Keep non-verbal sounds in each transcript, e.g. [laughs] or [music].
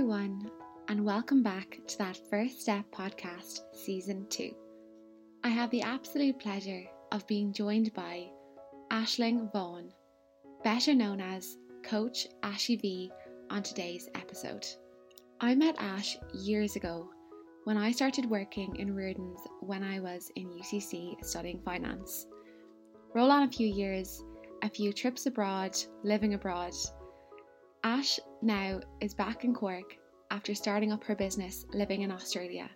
everyone, and welcome back to that First Step podcast, season two. I have the absolute pleasure of being joined by Aisling Vaughan, better known as Coach Ashy V, on today's episode. I met Ash years ago when I started working in Rearden's when I was in UCC studying finance. Roll on a few years, a few trips abroad, living abroad. Ash now is back in Cork after starting up her business living in Australia.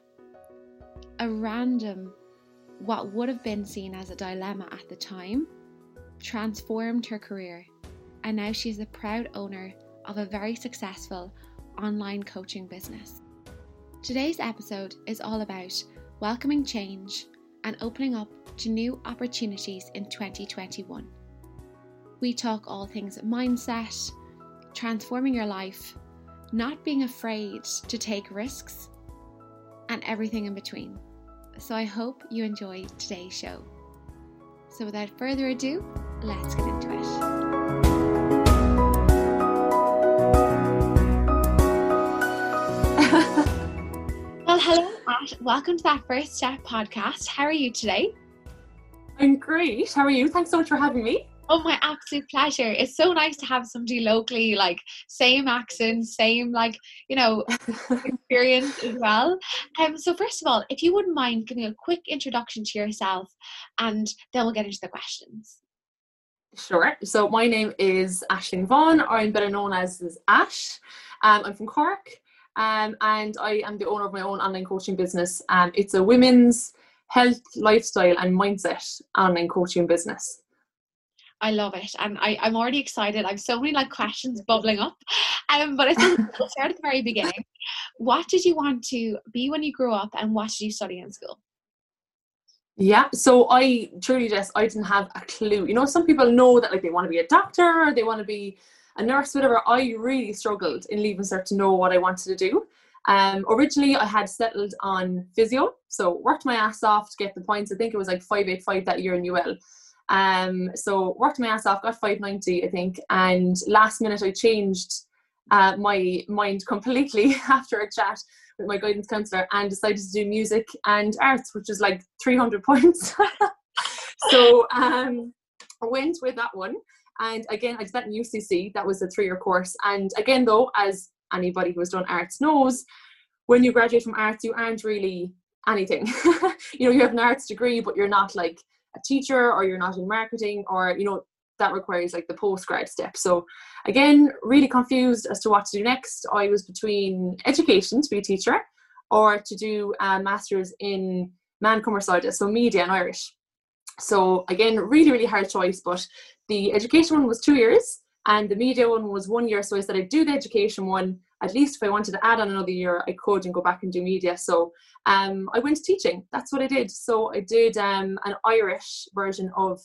A random, what would have been seen as a dilemma at the time, transformed her career, and now she's the proud owner of a very successful online coaching business. Today's episode is all about welcoming change and opening up to new opportunities in 2021. We talk all things mindset, transforming your life, not being afraid to take risks, and everything in between. So I hope you enjoy today's show. So without further ado, let's get into it. [laughs] well, hello, Ash. Welcome to that First Step podcast. How are you today? I'm great. How are you? Thanks so much for having me. Oh, my absolute pleasure. It's so nice to have somebody locally, like same accent, same like, you know, experience as well. Um, so first of all, if you wouldn't mind giving a quick introduction to yourself and then we'll get into the questions. Sure. So my name is Aisling Vaughan, or I'm better known as, as Ash. Um, I'm from Cork, um, and I am the owner of my own online coaching business. Um, it's a women's health, lifestyle, and mindset online coaching business. I love it, and I, I'm already excited. I have so many like questions bubbling up. [laughs] Um, but I think we'll start at the very beginning. What did you want to be when you grew up, and what did you study in school? Yeah, so I truly just I didn't have a clue. You know, some people know that like they want to be a doctor or they want to be a nurse, whatever. I really struggled in leaving cert to know what I wanted to do. Um, originally, I had settled on physio, so worked my ass off to get the points. I think it was like five eight five that year in UL. Um, so worked my ass off, got five ninety, I think, and last minute I changed uh, my mind completely [laughs] after a chat with my guidance counselor and decided to do music and arts, which is like 300 points. [laughs] so um, I went with that one. And again, I did that in UCC. That was a three year course. And again, though, as anybody who has done arts knows, when you graduate from arts, you aren't really anything. [laughs] you know, you have an arts degree, but you're not like a teacher or you're not in marketing or, you know, that requires like the post grad step. So again, really confused as to what to do next. I was between education to be a teacher or to do a master's in man side, so media and Irish. So again, really, really hard choice, but the education one was two years and the media one was one year. So I said I'd do the education one. At least if I wanted to add on another year, I could and go back and do media. So um, I went to teaching. That's what I did. So I did um, an Irish version of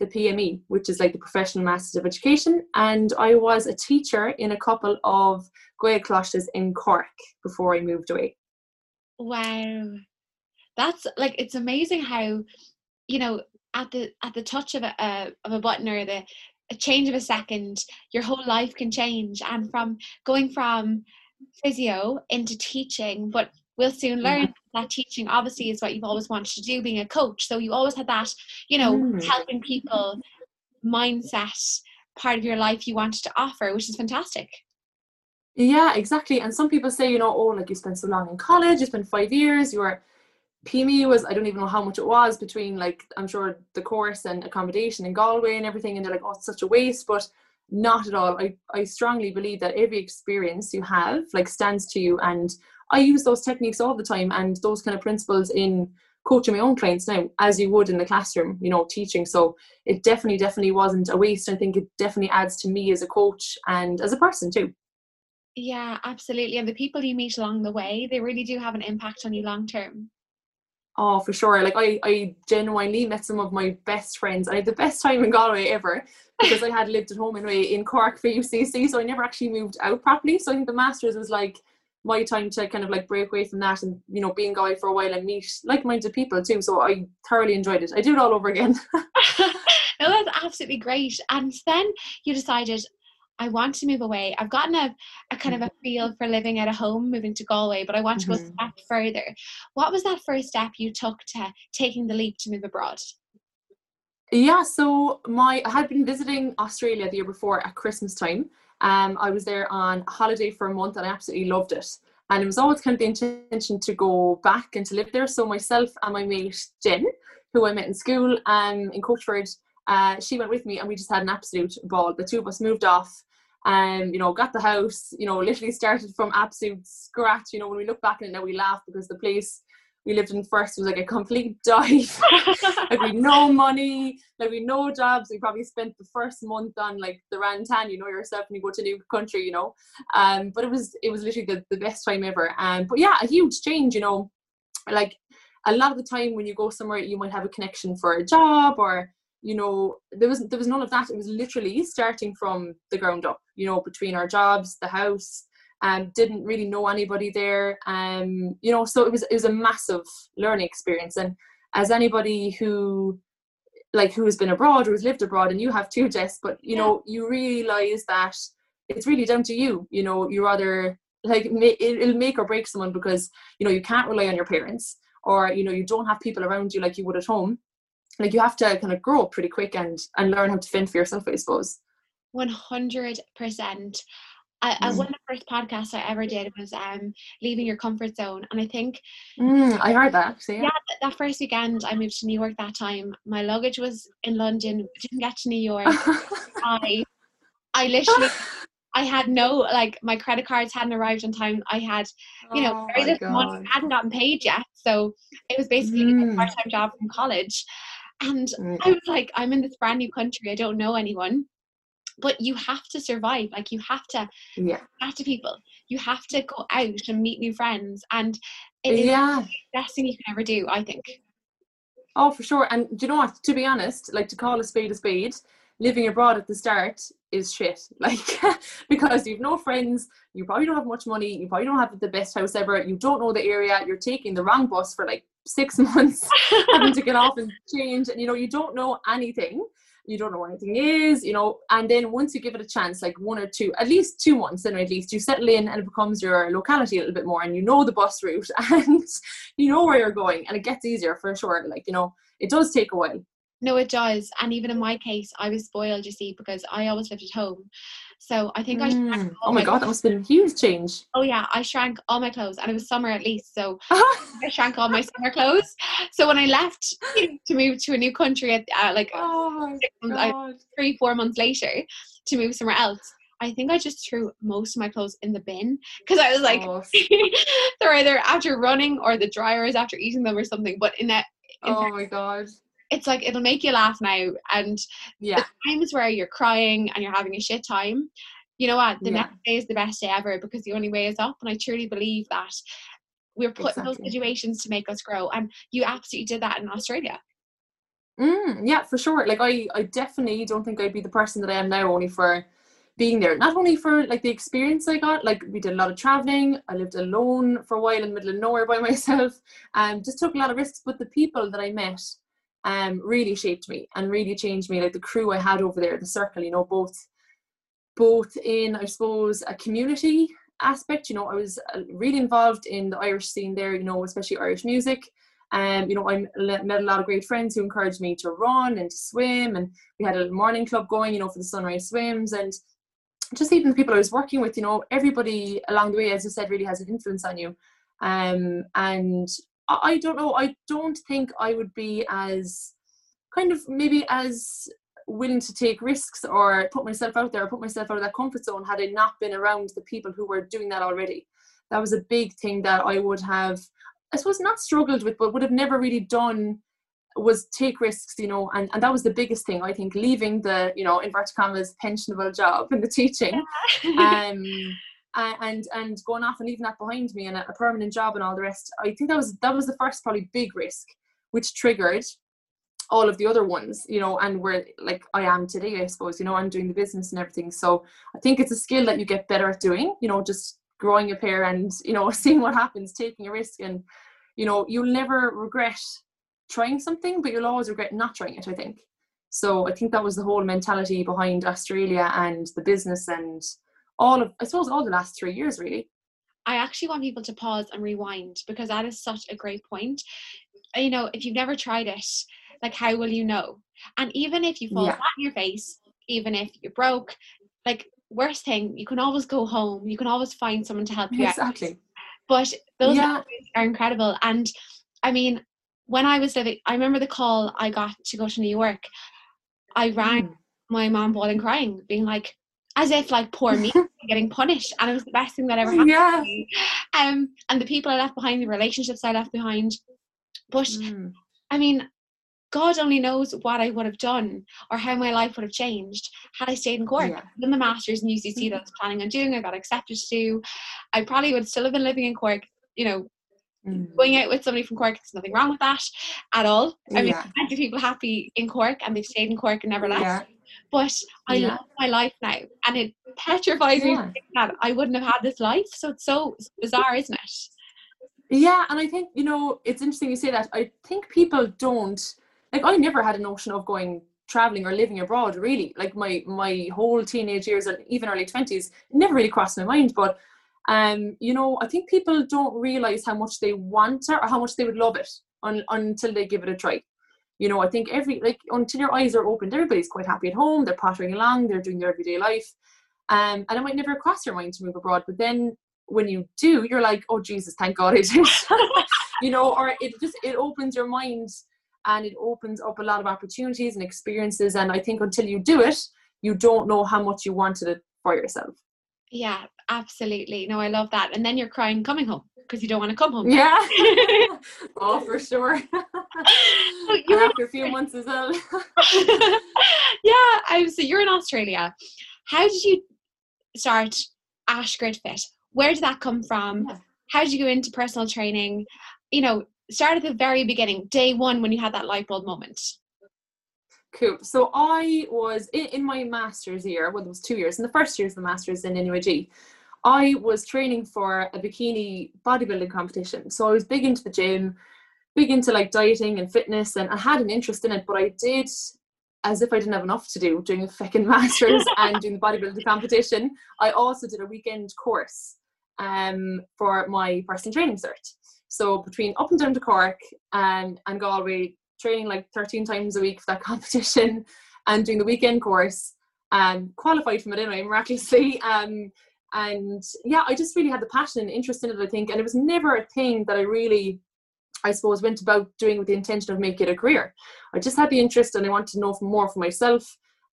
the PME, which is like the Professional Masters of Education. And I was a teacher in a couple of Gael classes in Cork before I moved away. Wow. That's like it's amazing how, you know, at the at the touch of a, uh, of a button or the a change of a second, your whole life can change. And from going from physio into teaching, but we'll soon learn mm. that teaching obviously is what you've always wanted to do, being a coach. So you always had that, you know, mm. helping people mindset part of your life you wanted to offer, which is fantastic. Yeah, exactly. And some people say, you know, oh, like you spent so long in college, you spent five years, you were PME was I don't even know how much it was between like I'm sure the course and accommodation in Galway and everything and they're like oh it's such a waste but not at all. I, I strongly believe that every experience you have like stands to you and I use those techniques all the time and those kind of principles in coaching my own clients now as you would in the classroom you know teaching. So it definitely definitely wasn't a waste. I think it definitely adds to me as a coach and as a person too. Yeah absolutely. And the people you meet along the way they really do have an impact on you long term Oh, for sure. Like I, I genuinely met some of my best friends. I had the best time in Galway ever because I had lived at home anyway in Cork for UCC, so I never actually moved out properly. So I think the masters was like my time to kind of like break away from that and you know be in Galway for a while and meet like-minded people too. So I thoroughly enjoyed it. I do it all over again. [laughs] [laughs] no, that's absolutely great. And then you decided I want to move away. I've gotten a, a kind of a Mm-hmm. feel for living at a home, moving to Galway, but I want to go a Mhm. step further. What was that first step you took to taking the leap to move abroad? Yeah, so my I had been visiting Australia the year before at Christmas time. Um, I was there on holiday for a month and I absolutely loved it. And it was always kind of the intention to go back and to live there. So myself and my mate Jen, who I met in school um, in Coachford, uh, she went with me and we just had an absolute ball. The two of us moved off and you know got the house. You know, literally started from absolute scratch. You know, when we look back it now, we laugh because the place we lived in first was like a complete [laughs] dive. like we no [laughs] money, like we no jobs. We probably spent the first month on like the rantan, you know yourself when you go to a new country, you know. Um, but it was it was literally the, the best time ever. Um, but yeah, a huge change, you know. Like a lot of the time when you go somewhere, you might have a connection for a job or you know there was there was none of that. It was literally starting from the ground up, you know, between our jobs, the house. Um, didn't really know anybody there. Um, you know, so it was it was a massive learning experience. And as anybody who like who has been abroad or has lived abroad and you have too Jess but you Yeah. know you realize that it's really down to you you know you rather like it'll make or break someone because you know you can't rely on your parents or you know you don't have people around you like you would at home like you have to kind of grow up pretty quick and and learn how to fend for yourself i suppose 100%. I, I, Mm. one of the first podcasts I ever did was um, leaving your comfort zone. And I think mm, i heard that actually yeah, that, that first weekend I moved to New York that time, my luggage was in London, didn't get to New York. [laughs] I I literally I had no like my credit cards hadn't arrived on time. I had you know Oh very little money, hadn't gotten paid yet. So it was basically a Mm. part time job from college. And Mm. I was like, I'm in this brand new country, I don't know anyone. But you have to survive. Like you have to yeah chat to people. You have to go out and meet new friends. And it is yeah the best thing you can ever do, I think. Oh, for sure. And do you know what? To be honest, like to call a spade a spade, living abroad at the start is shit. [laughs] Like because you've no friends, you probably don't have much money, you probably don't have the best house ever, you don't know the area, you're taking the wrong bus for like six [laughs] months, having to get off and [laughs] change, and you know, you don't know anything. You don't know what anything is, you know, and then once you give it a chance, like one or two, at least two months, then at least you settle in and it becomes your locality a little bit more, and you know the bus route [laughs] and you know where you're going, and it gets easier for sure. Like you know, it does take a while. No, it does. And even in my case, I was spoiled, you see, because I always lived at home. So I think I shrank Mm. Oh my god, that must have been a huge change. Oh yeah, I shrank all my clothes, and it was summer at least, so [laughs] I shrank all my summer clothes. So when I left to move to a new country, at uh, like oh my months, three, four months later, to move somewhere else, I think I just threw most of my clothes in the bin because I was like, oh, [laughs] they're either after running or the dryer is after eating them or something. But in that, in oh fact, my god. It's like it'll make you laugh now, and Yeah. times where you're crying and you're having a shit time, you know what? The Yeah. next day is the best day ever because the only way is up. And I truly believe that we're put in those situations to make us grow. And you absolutely did that in Australia. Mm, yeah, for sure. Like I, I definitely don't think I'd be the person that I am now only for being there. Not only for like the experience I got, like we did a lot of traveling. I lived alone for a while in the middle of nowhere by [laughs] myself. Um, just took a lot of risks. But the people that I met, um, really shaped me and really changed me. Like the crew I had over there, the circle. You know, both, both in I suppose a community aspect. You know, I was uh, really involved in the Irish scene there. You know, especially Irish music. Um, you know, I met a lot of great friends who encouraged me to run and to swim, and we had a little morning club going, you know, for the sunrise swims, and just even the people I was working with, you know, everybody along the way, as you said, really has an influence on you. Um, and I, don't know, I don't think I would be as kind of maybe as willing to take risks or put myself out there or put myself out of that comfort zone had I not been around the people who were doing that already. That was a big thing that I would have I suppose not struggled with, but would have never really done was take risks, you know, and, and that was the biggest thing, I think, leaving the, you know, inverted commas, pensionable job in the teaching. [laughs] um a- and and going off and leaving that behind me and a, a permanent job and all the rest. I think that was that was the first probably big risk which triggered all of the other ones, you know, and where like I am today, I suppose, you know, I'm doing the business and everything. So I think it's a skill that you get better at doing, you know, just growing a pair and, you know, [laughs] seeing what happens, taking a risk and, you know, you'll never regret trying something, but you'll always regret not trying it, I think. So I think that was the whole mentality behind Australia and the business and all of, I suppose, all the last three years really. I actually want people to pause and rewind because that is such a great point. You know, if you've never tried it, like how will you know? And even if you fall yeah. flat on your face, even if you're broke, like worst thing, you can always go home. You can always find someone to help you exactly. out. But those yeah. are incredible. And I mean, when I was living, I remember the call I got to go to New York. I rang mm. my mom bawling crying, being like, as if like poor me [laughs] getting punished and it was the best thing that ever happened yeah. to me. Um and the people I left behind, the relationships I left behind. But mm. I mean, God only knows what I would have done or how my life would have changed had I stayed in Cork. Yeah. Done the masters in UCC that I was planning on doing, I got accepted to. I probably would still have been living in Cork, you know, mm. going out with somebody from Cork. There's nothing wrong with that at all. I mean, plenty of people happy in Cork and they've stayed in Cork and never left. Yeah. But I yeah. love my life now, and it petrifies me that I wouldn't have had this life. So it's so bizarre, isn't it? Yeah, and I think you know it's interesting you say that. I think people don't like. I never had a notion of going traveling or living abroad. Really, like my my whole teenage years and even early twenties never really crossed my mind. But um, you know, I think people don't realize how much they want it or how much they would love it un- until they give it a try you know, I think every like until your eyes are opened, everybody's quite happy at home. They're pottering along. They're doing their everyday life, um, and it might never cross your mind to move abroad. But then when you do, you're like, oh Jesus, thank God I did. [laughs] you know, or it just it opens your mind and it opens up a lot of opportunities and experiences. And I think until you do it, you don't know how much you wanted it for yourself. Yeah, absolutely. No, I love that. And then you're crying coming home because you don't want to come home. Yeah. [laughs] oh, for sure. you're after a few months as well. [laughs] yeah. Um, so you're in Australia. How did you start Ash Grid Fit? Where did that come from? Yeah. How did you go into personal training? You know, start at the very beginning, day one, when you had that light bulb moment. Cool. So I was in, in my master's year, well, it was two years, in the first year of the master's in NUIG. I was training for a bikini bodybuilding competition. So I was big into the gym, big into like dieting and fitness, and I had an interest in it, but I did as if I didn't have enough to do doing a fucking [laughs] master's and doing the bodybuilding competition. I also did a weekend course um, for my personal training cert. So between up and down to Cork and, and Galway, training like 13 times a week for that [laughs] competition and doing the weekend course, um, qualified from it anyway, miraculously. [laughs] Um, and yeah i just really had the passion and interest in it i think and it was never a thing that i really i suppose went about doing with the intention of making it a career. I just had the interest and i wanted to know more for myself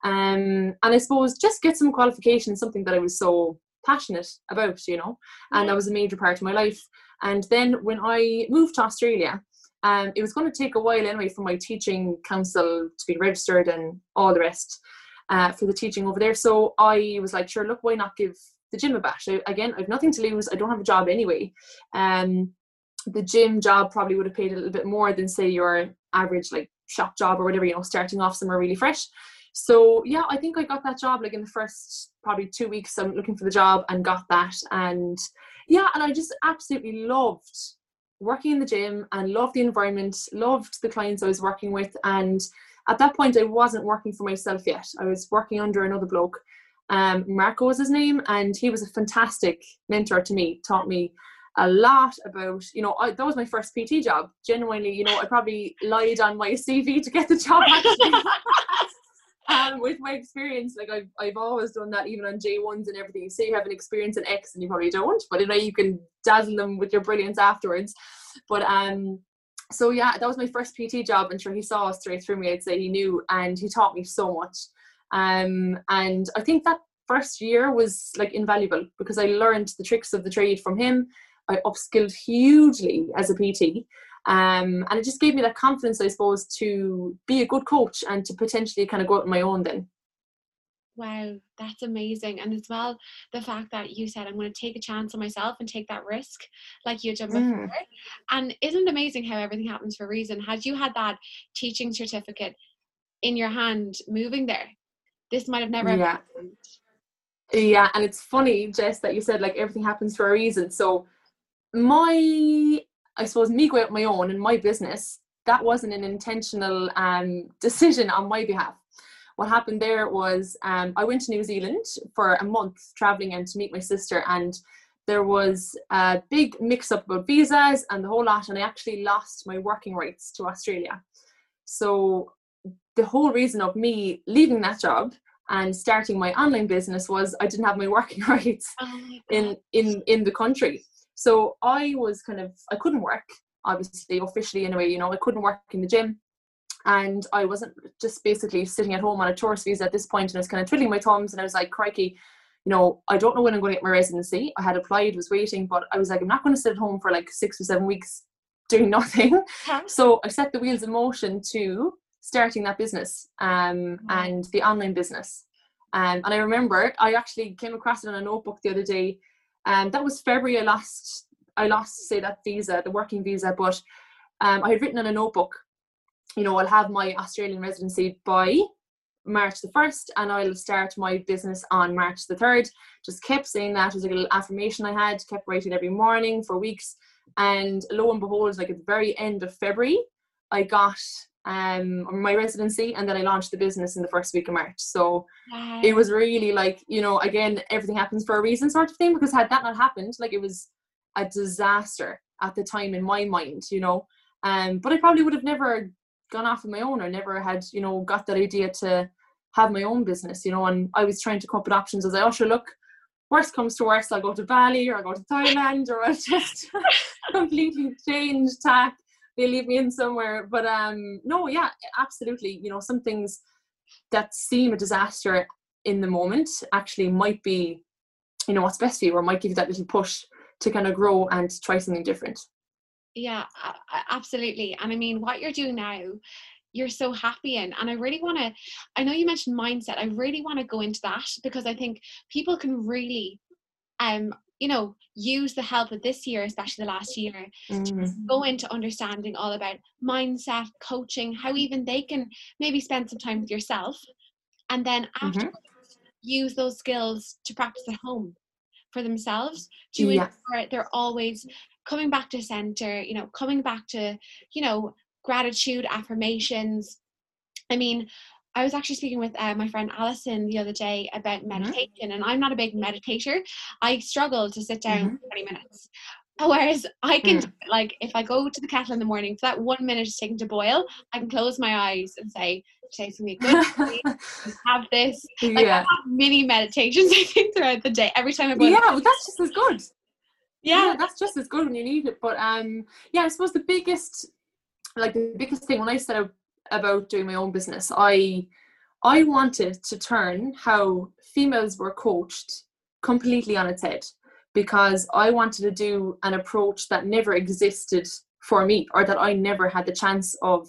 um, and i suppose just get some qualifications something that i was so passionate about you know and that was a major part of my life. And then when i moved to australia um, it was going to take a while anyway for my teaching council to be registered and all the rest uh, for the teaching over there. So I was like, sure, look, why not give the gym a bash. Again, I've nothing to lose. I don't have a job anyway. Um, the gym job probably would have paid a little bit more than say your average like shop job or whatever. You know, starting off somewhere really fresh. So yeah, I think I got that job like in the first probably two weeks. I'm looking for the job and got that, and yeah, and I just absolutely loved working in the gym and loved the environment, loved the clients I was working with, and at that point I wasn't working for myself yet. I was working under another bloke um, Marco was his name, and he was a fantastic mentor to me. Taught me a lot about, you know, I, that was my first PT job. Genuinely, you know, I probably lied on my [laughs] CV to get the job [laughs] um, with my experience, like I've, I've always done that, even on J1s and everything. You say you have an experience in X and you probably don't, but you know, you can dazzle them with your brilliance afterwards. But um, so yeah, that was my first PT job. And sure, he saw straight through me. I'd say he knew, and he taught me so much. Um, and I think that first year was like invaluable because I learned the tricks of the trade from him. I upskilled hugely as a PT. Um, and it just gave me that confidence, I suppose, to be a good coach and to potentially kind of go out on my own then. Wow, that's amazing. And as well, the fact that you said, I'm going to take a chance on myself and take that risk like you did before. Mm. And isn't it amazing how everything happens for a reason? Had you had that teaching certificate in your hand moving there, this might have never yeah. happened. Yeah, and it's funny, Jess, that you said like everything happens for a reason. So my I suppose me going out my own in my business, that wasn't an intentional um decision on my behalf. what happened there was um, I went to New Zealand for a month traveling and to meet my sister, and there was a big mix up about visas and the whole lot, and I actually lost my working rights to Australia. So the whole reason of me leaving that job and starting my online business was I didn't have my working [laughs] rights oh in in in the country. So I was kind of I couldn't work obviously officially anyway. You know I couldn't work in the gym and I wasn't just basically sitting at home on a tourist visa at this point, and I was kind of twiddling my thumbs, and I was like, "Crikey, you know, I don't know when I'm going to get my residency. I had applied, was waiting, but I was like, I'm not going to sit at home for like six or seven weeks doing [laughs] nothing. Huh? So I set the wheels in motion to starting that business um, mm-hmm. and the online business. Um, and I remember I actually came across it on a notebook the other day. And um, that was February. I lost, I lost, say that visa, the working visa, but um, I had written in a notebook you know, I'll have my Australian residency by March the 1st and I'll start my business on March the 3rd. Just kept saying that as a little affirmation I had, kept writing every morning for weeks. And lo and behold, like at the very end of February, I got um, my residency and then I launched the business in the first week of March. So it was really like, you know, again, everything happens for a reason sort of thing because had that not happened, like it was a disaster at the time in my mind, you know. Um, but I probably would have never gone off on my own or never had, you know, got that idea to have my own business, you know, and I was trying to come up with options as I, oh, sure, look, worst comes to worst, I'll go to Bali or I'll go to Thailand or I'll [laughs] just [laughs] completely change tack. They leave me in somewhere. But um no, yeah, absolutely. You know, some things that seem a disaster in the moment actually might be, you know, what's best for you or might give you that little push to kind of grow and try something different yeah absolutely and i mean what you're doing now you're so happy in and i really want to i know you mentioned mindset i really want to go into that because i think people can really um you know use the help of this year especially the last year mm-hmm. to go into understanding all about mindset coaching how even they can maybe spend some time with yourself and then after mm-hmm. use those skills to practice at home for themselves to yeah. ensure they're always coming back to center, you know, coming back to, you know, gratitude, affirmations. I mean, I was actually speaking with uh, my friend Alison the other day about mm-hmm. meditation, mm-hmm. and I'm not a big meditator. I struggle to sit down mm-hmm. for 20 minutes. Whereas I can, mm. like, if I go to the kettle in the morning, for that one minute it's taking to boil, I can close my eyes and say, "Today's gonna be good. [laughs] have this." Like, yeah. I have mini meditations [laughs] I think throughout the day. Every time I boil. Yeah, well, that's just as good yeah. yeah that's just as good when you need it but um yeah i suppose the biggest like the biggest thing when i set out about doing my own business. I i wanted to turn how females were coached completely on its head because i wanted to do an approach that never existed for me or that i never had the chance of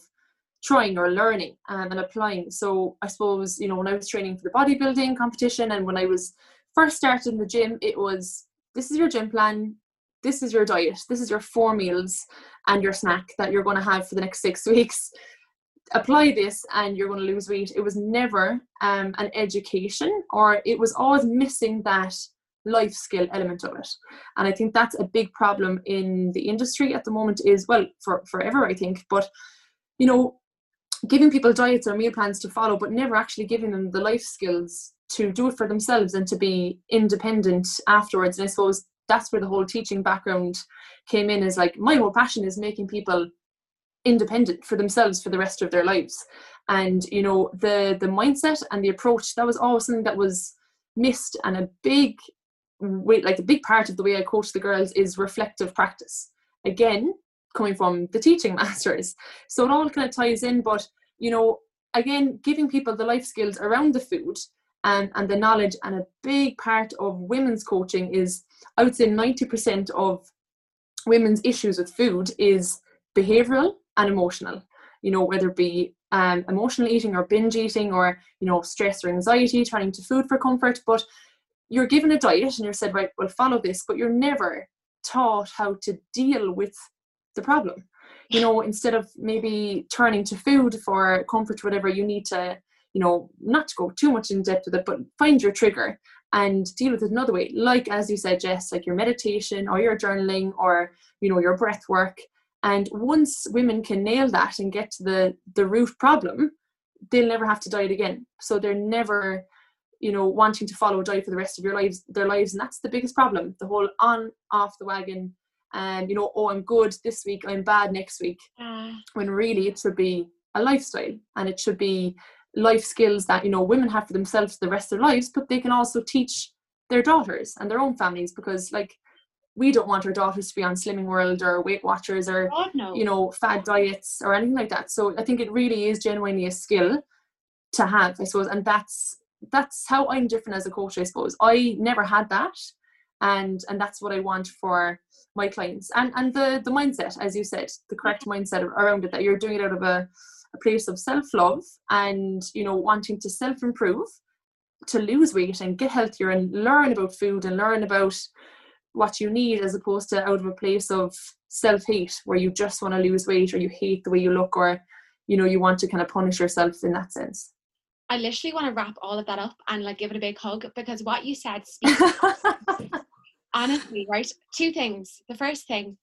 trying or learning um, and applying. So i suppose you know when i was training for the bodybuilding competition and when i was first started in the gym it was this is your gym plan this is your diet this is your four meals and your snack that you're going to have for the next six [laughs] weeks apply this and you're going to lose weight. It was never um, an education or it was always missing that life skill element of it. And i think that's a big problem in the industry at the moment is well for forever i think but you know giving people diets or meal plans to follow but never actually giving them the life skills to do it for themselves and to be independent afterwards. And i suppose that's where the whole teaching background came in is like my whole passion is making people independent for themselves for the rest of their lives. And you know the the mindset and the approach that was always something that was missed. And a big like a big part of the way i coach the girls is reflective practice. Again coming from the teaching [laughs] masters. So it all kind of ties in. But you know again giving people the life skills around the food and, and the knowledge. And a big part of women's coaching is, I would say, 90% of women's issues with food is behavioral and emotional. You know, whether it be um, emotional eating or binge eating or, you know, stress or anxiety, turning to food for comfort. But you're given a diet and you're said, right, well, follow this, but you're never taught how to deal with the problem. You know, instead of maybe turning to food for comfort, whatever, you need to you know, not to go too much in depth with it, but find your trigger and deal with it another way. Like as you said, Jess, like your meditation or your journaling or you know your breath work. And once women can nail that and get to the the root problem, they'll never have to diet again. So they're never, you know, wanting to follow a diet for the rest of your lives, their lives, and that's the biggest problem. The whole on off the wagon, and you know, oh, I'm good this week, I'm bad next week. Uh. When really it should be a lifestyle, and it should be life skills that you know women have for themselves the rest of their lives, but they can also teach their daughters and their own families because like we don't want our daughters to be on Slimming World or Weight Watchers or God, no. you know fad diets or anything like that. So I think it really is genuinely a skill to have, I suppose, and that's that's how I'm different as a coach. I suppose I never had that, and and that's what I want for my clients and and the the mindset, as you said, the correct mindset around it that you're doing it out of a, a place of self love and you know wanting to self improve to lose weight and get healthier and learn about food and learn about what you need as opposed to out of a place of self hate where you just want to lose weight or you hate the way you look or you know you want to kind of punish yourself in that sense. I literally want to wrap all of that up and like give it a big hug because what you said [laughs] speaks honestly, right? Two things. The first thing,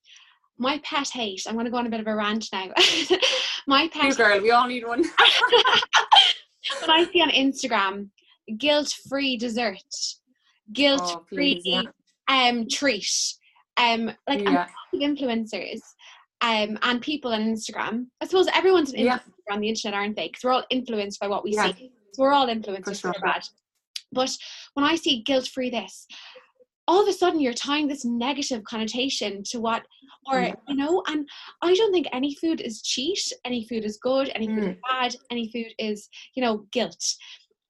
my pet hate, I'm gonna go on a bit of a rant now. [laughs] my pet you girl, we all need one. [laughs] when I see on Instagram, guilt-free dessert, oh, guilt-free oh, yeah um treat um like yeah. influencers um and people on Instagram. I suppose everyone's an influencer yeah. on the internet, aren't they? Because we're all influenced by what we yeah. see. So we're all influencers, sure. bad. But when I see guilt free this, all of a sudden you're tying this negative connotation to what or yeah. you know and i don't think any food is cheat any food is good any food mm. is bad any food is you know guilt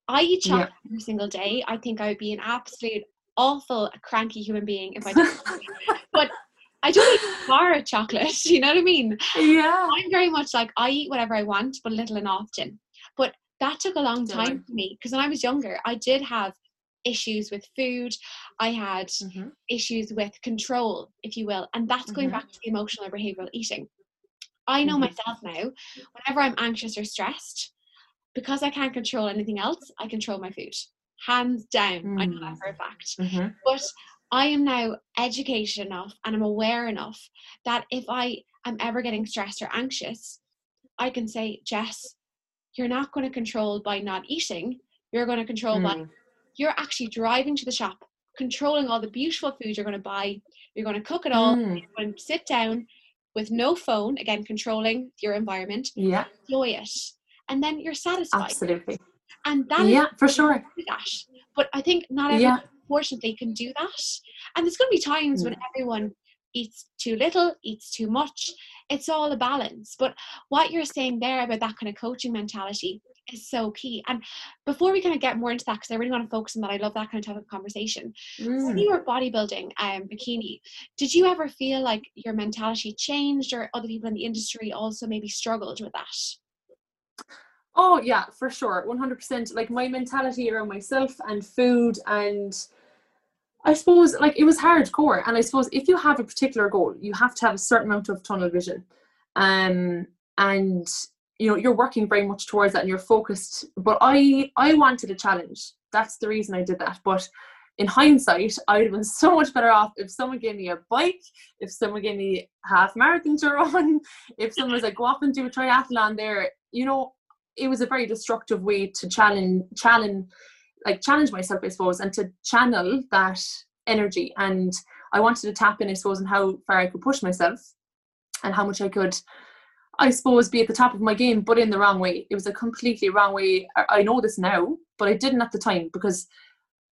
i eat chocolate yeah. every single day i think i would be an absolute awful, cranky human being if I [laughs] didn't. but I don't eat bar of chocolate. [laughs] You know what I mean? Yeah. I'm very much like I eat whatever I want, but little and often. But that took a long time for me because when I was younger, I did have issues with food. I had mm-hmm. issues with control, if you will, and that's going mm-hmm. back to the emotional or behavioral eating. I know mm-hmm. myself now. Whenever I'm anxious or stressed, because I can't control anything else, I control my food hands down. Mm. I know that for a fact. Mm-hmm. But I am now educated enough and I'm aware enough that if I am ever getting stressed or anxious, I can say, Jess, you're not going to control by not eating. You're going to control mm. by you're actually driving to the shop, controlling all the beautiful food you're going to buy. You're going to cook it all. Mm. You're going to sit down with no phone, again, controlling your environment. Yeah. Enjoy it. And then you're satisfied. Absolutely and that yeah for sure. that. but i think not everyone yeah. unfortunately can do that. And there's going to be times when everyone eats too little eats too much. It's all a balance. But what you're saying there about that kind of coaching mentality is so key. And before we kind of get more into that because i really want to focus on that i love that kind of type of conversation. Mm. when you were bodybuilding um bikini did you ever feel like your mentality changed or other people in the industry also maybe struggled with that Oh yeah, for sure, one hundred percent. Like my mentality around myself and food, and I suppose like it was hardcore. And I suppose if you have a particular goal, you have to have a certain amount of tunnel vision, um, and you know you're working very much towards that, and you're focused. But I I wanted a challenge. That's the reason I did that. But in hindsight, I would have been [laughs] so much better off if someone gave me a bike, if someone gave me half marathon to run, [laughs] if someone was like, go off and do a triathlon there, you know, it was a very destructive way to challenge challenge like challenge myself i suppose and to channel that energy. And i wanted to tap in i suppose and how far i could push myself and how much i could i suppose be at the top of my game but in the wrong way. It was a completely wrong way. I know this now but i didn't at the time because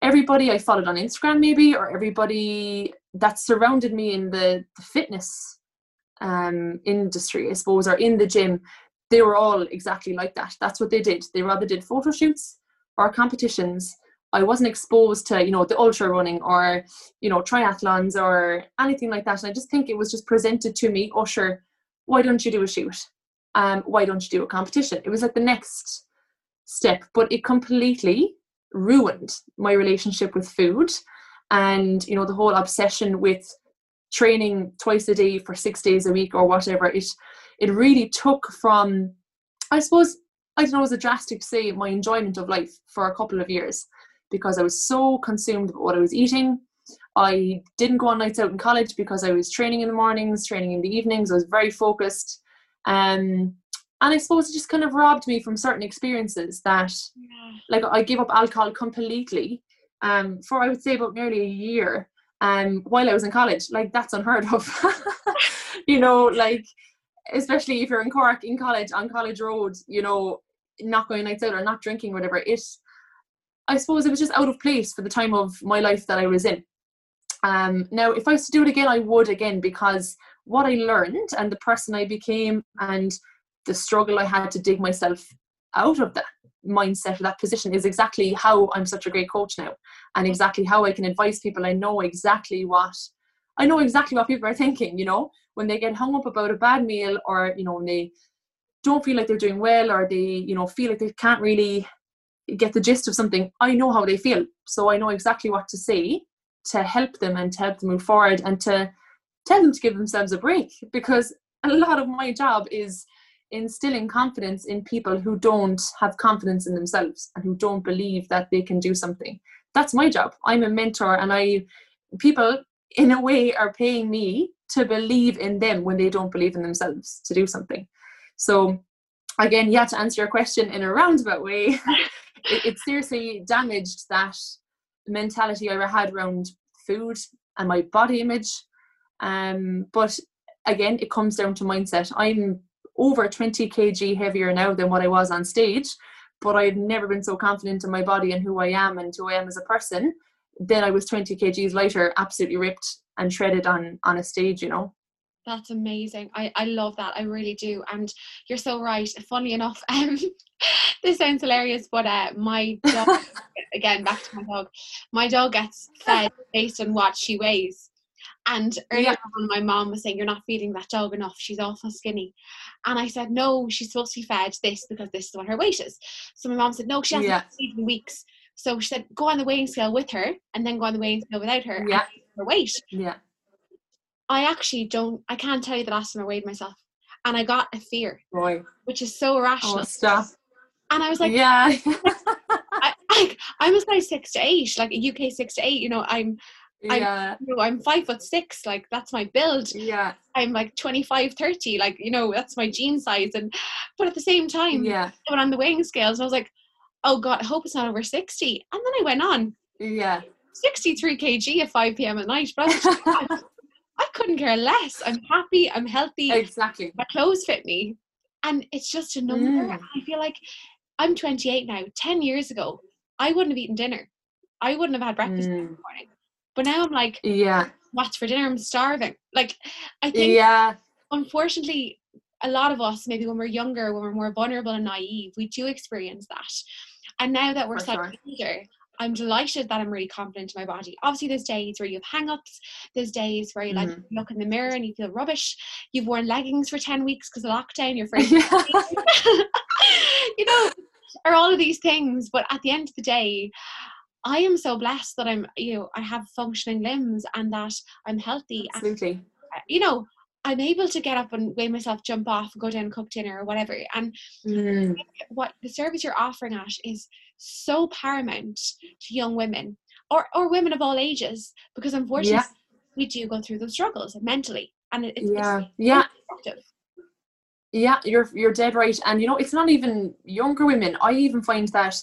everybody i followed on instagram maybe or everybody that surrounded me in the, the fitness um industry i suppose or in the gym they were all exactly like that. That's what they did. They rather did photo shoots or competitions. I wasn't exposed to, you know, the ultra running or, you know, triathlons or anything like that. And I just think it was just presented to me, sure, why don't you do a shoot? Um, why don't you do a competition? It was like the next step, but it completely ruined my relationship with food and, you know, the whole obsession with training twice a day for six days a week or whatever. It it really took from, I suppose, I don't know, it was a drastic to say, my enjoyment of life for a couple of years because I was so consumed with what I was eating. I didn't go on nights out in college because I was training in the mornings, training in the evenings. I was very focused. Um, and I suppose it just kind of robbed me from certain experiences that, Yeah. like, I gave up alcohol completely um, for I would say about nearly a year um, while I was in college. Like, that's unheard of. [laughs] you know, like, especially if you're in Cork in college on College Road, you know, not going nights out or not drinking, or whatever. It, I suppose, it was just out of place for the time of my life that I was in. Um, now, if I was to do it again, I would again because what I learned and the person I became and the struggle I had to dig myself out of that mindset or that position is exactly how I'm such a great coach now and exactly how I can advise people. I know exactly what I know exactly what people are thinking, you know, when they get hung up about a bad meal or, you know, when they don't feel like they're doing well or they, you know, feel like they can't really get the gist of something, I know how they feel. So I know exactly what to say to help them and to help them move forward and to tell them to give themselves a break because a lot of my job is instilling confidence in people who don't have confidence in themselves and who don't believe that they can do something. That's my job. I'm a mentor and I people in a way are paying me to believe in them when they don't believe in themselves to do something. So again, yeah, to answer your question in a roundabout way, [laughs] it, it seriously damaged that mentality I had around food and my body image. Um, but again, it comes down to mindset. I'm over 20 kg heavier now than what I was on stage, but I've never been so confident in my body and who I am and who I am as a person. Then I was 20 kgs lighter, absolutely ripped and shredded on on a stage, you know. That's amazing. I, I love that. I really do. And you're so right. Funny enough, [laughs] um, this sounds hilarious, but uh, my dog, [laughs] again, back to my dog, my dog gets fed based on what she weighs. And earlier Yeah. on, my mom was saying, You're not feeding that dog enough. She's awful skinny. And I said, No, she's supposed to be fed this because this is what her weight is. So my mom said, No, she hasn't Yeah. eaten weeks. So she said, Go on the weighing scale with her and then go on the weighing scale without her. Yeah. Her weight. Yeah. I actually don't, I can't tell you the last time I weighed myself. And I got a fear, Boy. which is so irrational. Oh stop. and I was like, yeah. [laughs] I, I, I'm a size six to eight, like a UK six to eight. You know, I'm, yeah. you know, I'm five foot six, like that's my build. Yeah. I'm like 25, 30, like, you know, that's my jean size. And, but at the same time, Yeah. Went on the weighing scales I was like, oh God, I hope it's not over 60. And then I went on Yeah. 63 kg at 5 p.m. at night. But I like, [laughs] I couldn't care less. I'm happy. I'm healthy. exactly. my clothes fit me. And it's just a number. Mm. I feel like I'm 28 now. 10 years ago, I wouldn't have eaten dinner. I wouldn't have had breakfast in Mm. the morning. But now I'm like, Yeah. what's for dinner? I'm starving. Like, I think, Yeah. unfortunately, a lot of us, maybe when we're younger, when we're more vulnerable and naive, we do experience that. And now that we're older, I'm delighted that I'm really confident in my body. Obviously, there's days where you have hang ups, there's days where you like Mhm. look in the mirror and you feel rubbish. You've worn leggings for 10 weeks because of lockdown, you're afraid [laughs] you know, [laughs] or all of these things. But at the end of the day, I am so blessed that I'm, you know, I have functioning limbs and that I'm healthy. Absolutely. uh, you know, I'm able to get up and weigh myself, jump off, go down, and cook dinner or whatever. And Mm. what the service you're offering at is so paramount to young women or, or women of all ages because unfortunately Yeah. we do go through those struggles mentally and it's, Yeah. it's Yeah. Yeah, you're you're dead right. And you know, it's not even younger women. I even find that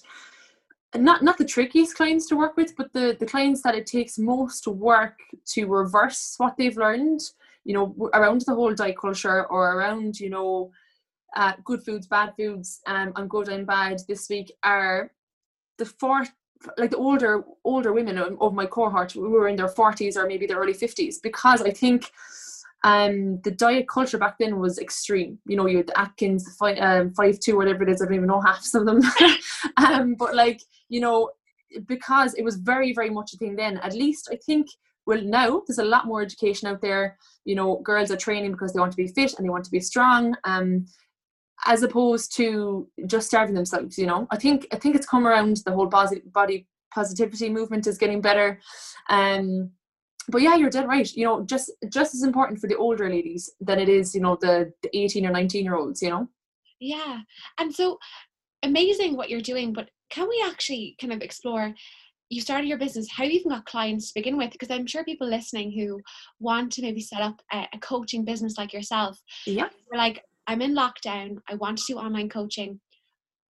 not not the trickiest clients to work with, but the the clients that it takes most work to reverse what they've learned. You know, around the whole diet culture or around you know, uh, good foods, bad foods, um, and good and bad this week are the four like the older older women of my cohort who were in their 40s or maybe their early 50s because I think um the diet culture back then was extreme. You know you had the atkins five, um, five two whatever it is i don't even know half of them. [laughs] Um but like you know because it was very very much a thing then at least i think well now there's a lot more education out there you know girls are training because they want to be fit and they want to be strong um as opposed to just starving themselves you know i think i think it's come around the whole body positivity movement is getting better um but yeah, you're dead right. You know, just just as important for the older ladies than it is, you know, the, the 18 or 19 year olds, you know? Yeah. And so amazing what you're doing, but can we actually kind of explore you started your business, how you even got clients to begin with? Because I'm sure people listening who want to maybe set up a, a coaching business like yourself, Yeah. like, I'm in lockdown, I want to do online coaching.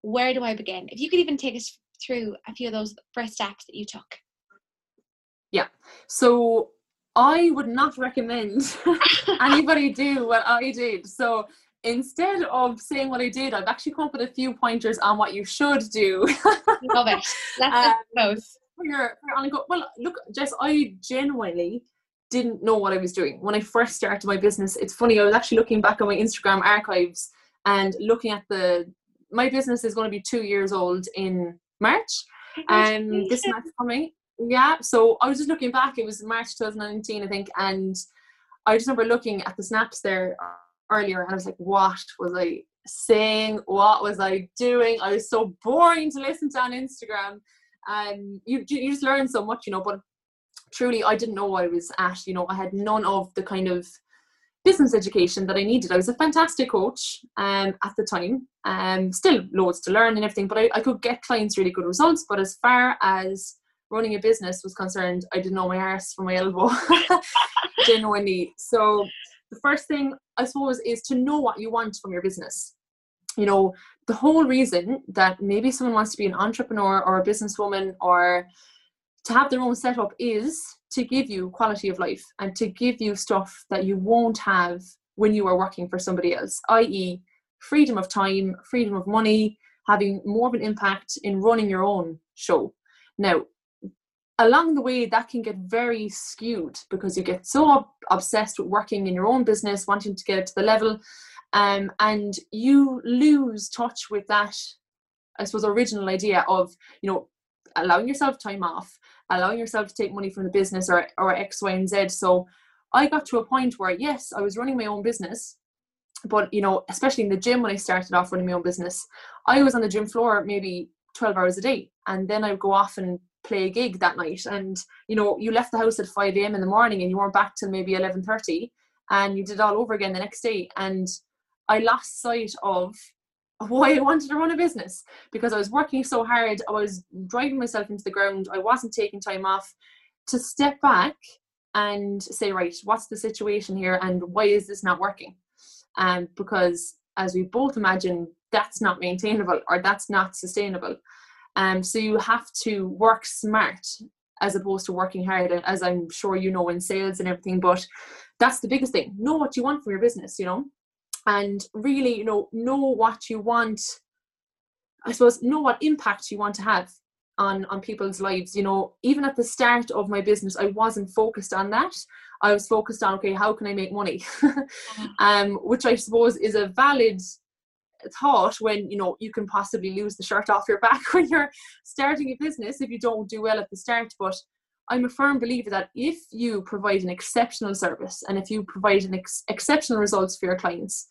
Where do I begin? If you could even take us through a few of those first steps that you took. Yeah. So I would not recommend [laughs] anybody do what I did. So instead of saying what I did, I've actually come up with a few pointers on what you should do. Love it. [laughs] Let's um, those. For your, for your well, look, Jess, I genuinely didn't know what I was doing when I first started my business. It's funny, I was actually looking back on my Instagram archives and looking at the my business is going to be two years old in March. And um, this March coming. Yeah. So I was just looking back, it was March 2019, I think, and I just remember looking at the snaps there earlier and I was like, what was I saying? What was I doing? I was so boring to listen to on Instagram. Um you you just learn so much, you know, but truly I didn't know what I was at. You know, I had none of the kind of business education that I needed. I was a fantastic coach um, at the time, um, still loads to learn and everything, but I, I could get clients really good results. But as far as running a business was concerned, I didn't know my arse from my elbow, [laughs] genuinely. So the first thing I suppose is to know what you want from your business. You know, the whole reason that maybe someone wants to be an entrepreneur or a businesswoman or to have their own setup is to give you quality of life and to give you stuff that you won't have when you are working for somebody else, i.e., freedom of time, freedom of money, having more of an impact in running your own show. Now, along the way, that can get very skewed because you get so obsessed with working in your own business, wanting to get to the level, um, and you lose touch with that, I suppose, original idea of, you know, allowing yourself time off, allowing yourself to take money from the business or, or X, Y, and Z. So I got to a point where, yes, I was running my own business, but you know, especially in the gym when I started off running my own business, I was on the gym floor maybe 12 hours a day. And then I would go off and play a gig that night. And you know, you left the house at 5 a.m. in the morning and you weren't back till maybe 11:30 and you did it all over again the next day. And I lost sight of why I wanted to run a business because I was working so hard. I was driving myself into the ground. I wasn't taking time off to step back and say, right, what's the situation here and why is this not working? Um, because as we both imagine, that's not maintainable or that's not sustainable. Um, so you have to work smart as opposed to working hard, as I'm sure you know in sales and everything. But that's the biggest thing. Know what you want from your business, you know and really you know know what you want i suppose know what impact you want to have on on people's lives you know. Even at the start of my business i wasn't focused on that. I was focused on okay how can i make money? Mm-hmm. [laughs] um which i suppose is a valid thought when you know you can possibly lose the shirt off your back [laughs] when you're starting a business if you don't do well at the start but i'm a firm believer that if you provide an exceptional service and if you provide an ex- exceptional results for your clients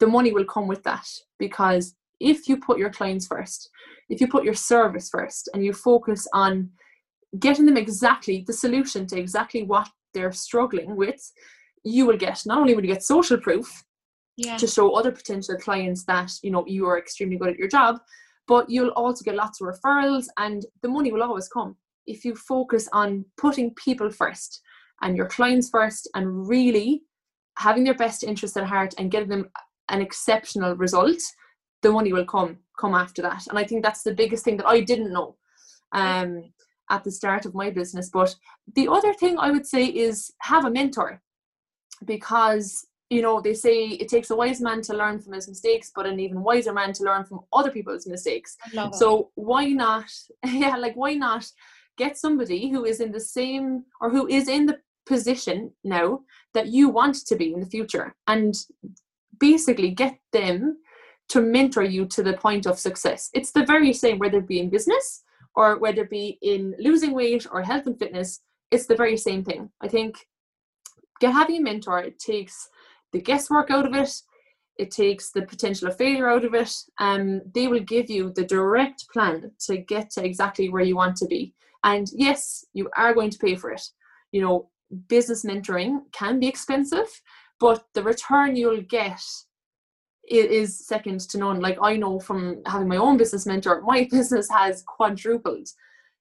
the money will come with that because if you put your clients first, if you put your service first and you focus on getting them exactly the solution to exactly what they're struggling with, you will get not only will you get social proof yeah. to show other potential clients that you know you are extremely good at your job, but you'll also get lots of referrals and the money will always come if you focus on putting people first and your clients first and really having their best interest at heart and getting them an exceptional result, the money will come come after that. And I think that's the biggest thing that I didn't know um, at the start of my business. But the other thing I would say is have a mentor because you know they say it takes a wise man to learn from his mistakes but an even wiser man to learn from other people's mistakes so why not [laughs] yeah like why not get somebody who is in the same or who is in the position now that you want to be in the future and basically get them to mentor you to the point of success. It's the very same whether it be in business or whether it be in losing weight or health and fitness. It's the very same thing. I think having a mentor it takes the guesswork out of it. It takes the potential of failure out of it. Um, they will give you the direct plan to get to exactly where you want to be. And yes, you are going to pay for it. You know, business mentoring can be expensive, but the return you'll get is second to none. Like I know from having my own business mentor, [laughs] my business has quadrupled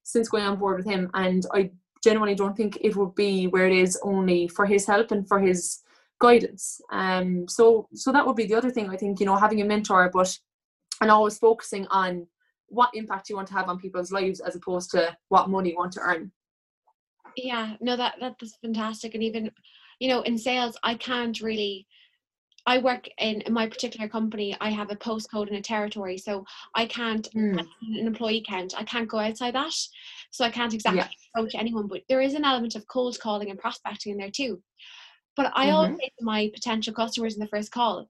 since going on board with him, and I genuinely don't think it would be where it is only for his help and for his guidance. Um, so so that would be the other thing I think you know having a mentor, but and always focusing on what impact you want to have on people's lives as opposed to what money you want to earn. Yeah, no, that that's fantastic, and even you know in sales, I can't really I work in, in, my particular company, I have a postcode and a territory. So I can't, mm. an employee count, I can't go outside that. So I can't exactly yeah. approach anyone, but there is an element of cold calling and prospecting in there too. But I mm-hmm. always say to my potential customers in the first call,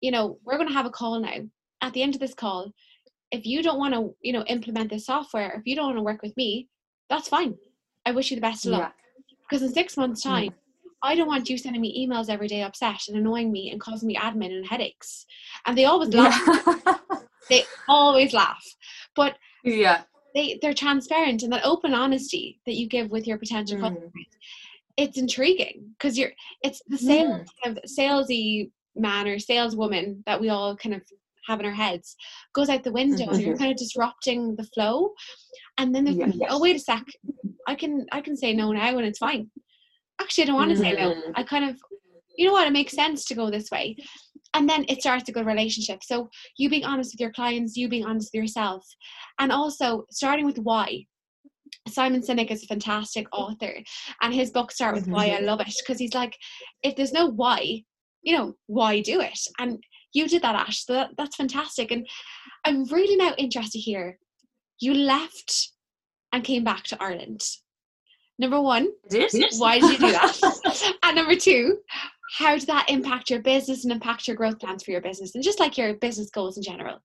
you know, we're going to have a call now. At the end of this call, if you don't want to, you know, implement this software, if you don't want to work with me, that's fine. I wish you the best of luck. Because in six months' time, I don't want you sending me emails every day upset and annoying me and causing me admin and headaches. And they always laugh. Yeah. [laughs] they always laugh. But yeah, they, they're transparent and that open honesty that you give with your potential mm. customers. It's intriguing because you're it's the same mm. kind of salesy man or saleswoman that we all kind of have in our heads goes out the window mm-hmm. and you're mm-hmm. kind of disrupting the flow. And then there's yeah. oh wait a sec, I can I can say no now and it's fine actually I don't want to say no. Mm-hmm. I kind of you know what, it makes sense to go this way. And then it starts a good relationship. So you being honest with your clients, you being honest with yourself. And also starting with why. Simon Sinek is a fantastic author, and his books start with why I mm-hmm. love it because he's like, if there's no why, you know, why do it? And you did that, Ash. So that, that's fantastic. And I'm really now interested here. You left and came back to Ireland. Number one, why did you do that? [laughs] and number two, how did that impact your business and impact your growth plans for your business and just like your business goals in general?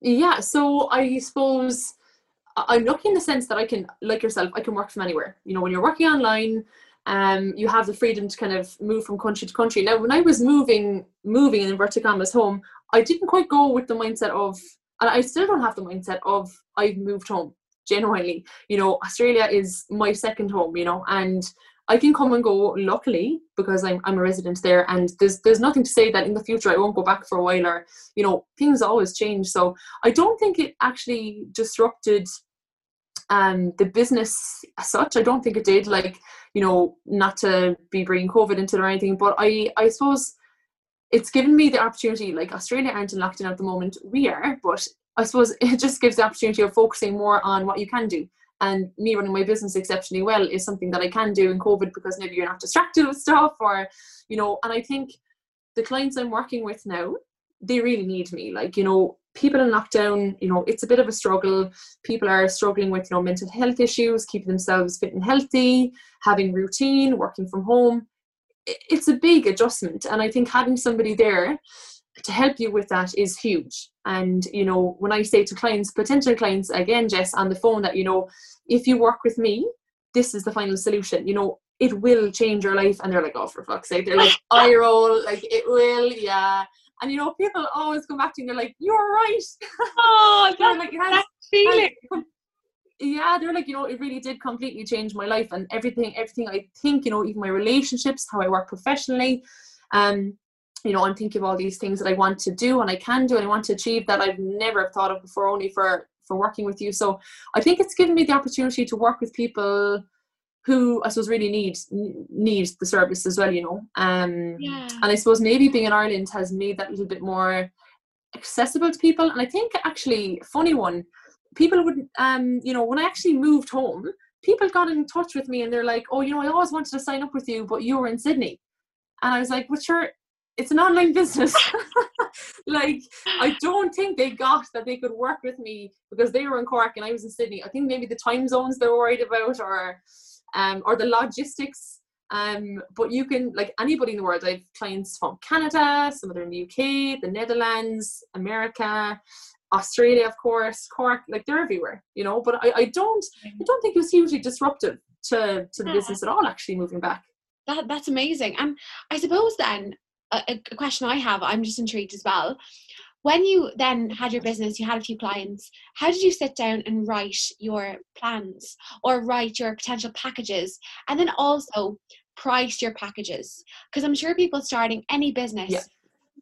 Yeah, so I suppose I'm lucky in the sense that I can, like yourself, I can work from anywhere. You know, when you're working online, um, you have the freedom to kind of move from country to country. Now, when I was moving, moving in inverted commas home, I didn't quite go with the mindset of, and I still don't have the mindset of I've moved home genuinely you know australia is my second home you know and I can come and go luckily because I'm I'm a resident there and there's there's nothing to say that in the future I won't go back for a while or you know things always change so I don't think it actually disrupted um the business as such I don't think it did like you know not to be bringing COVID into it or anything but I I suppose it's given me the opportunity like Australia aren't in lockdown at the moment we are but I suppose [laughs] it just gives the opportunity of focusing more on what you can do. And me running my business exceptionally well is something that I can do in COVID because maybe you're not distracted with stuff or, you know, and I think the clients I'm working with now, they really need me. Like, you know, people in lockdown, you know, it's a bit of a struggle. People are struggling with, you know, mental health issues, keeping themselves fit and healthy, having routine, working from home. It's a big adjustment. And I think having somebody there to help you with that is huge. And, you know, when I say to clients, potential clients, again, Jess, on the phone, that, you know, if you work with me, this is the final solution. You know, it will change your life. And they're like, oh, for fuck's sake. They're like, eye roll, like, it will, yeah. And, you know, people always come back to you and they're like, you're right. [laughs] Oh, that's, like, has, feeling. [laughs] Has, yeah, they're like, you know, it really did completely change my life and everything, everything I think, you know, even my relationships, how I work professionally. Um, you know, I'm thinking of all these things that I want to do and I can do and I want to achieve that I've never thought of before, only for for working with you. So I think it's given me the opportunity to work with people who I suppose really need need the service as well, you know. Um, yeah. And I suppose maybe being in Ireland has made that a little bit more accessible to people. And I think actually, funny one, people would, um, you know, when I actually moved home, people got in touch with me and they're like, "Oh, you know, I always wanted to sign up with you, but you were in Sydney." And I was like, "Well, sure, it's an online business. [laughs] like I don't think they got that they could work with me because they were in Cork and I was in Sydney. I think maybe the time zones they're worried about or um or the logistics. Um, but you can like anybody in the world. I have clients from Canada, some of them in the UK, the Netherlands, America, Australia, of course, Cork, like they're everywhere, you know. But I, I don't I don't think it was hugely disruptive to to the business at all actually moving back. That that's amazing. And I suppose then a, a question I have, I'm just intrigued as well. When you then had your business, you had a few clients, how did you sit down and write your plans or write your potential packages and then also price your packages? Because I'm sure people starting any business yeah.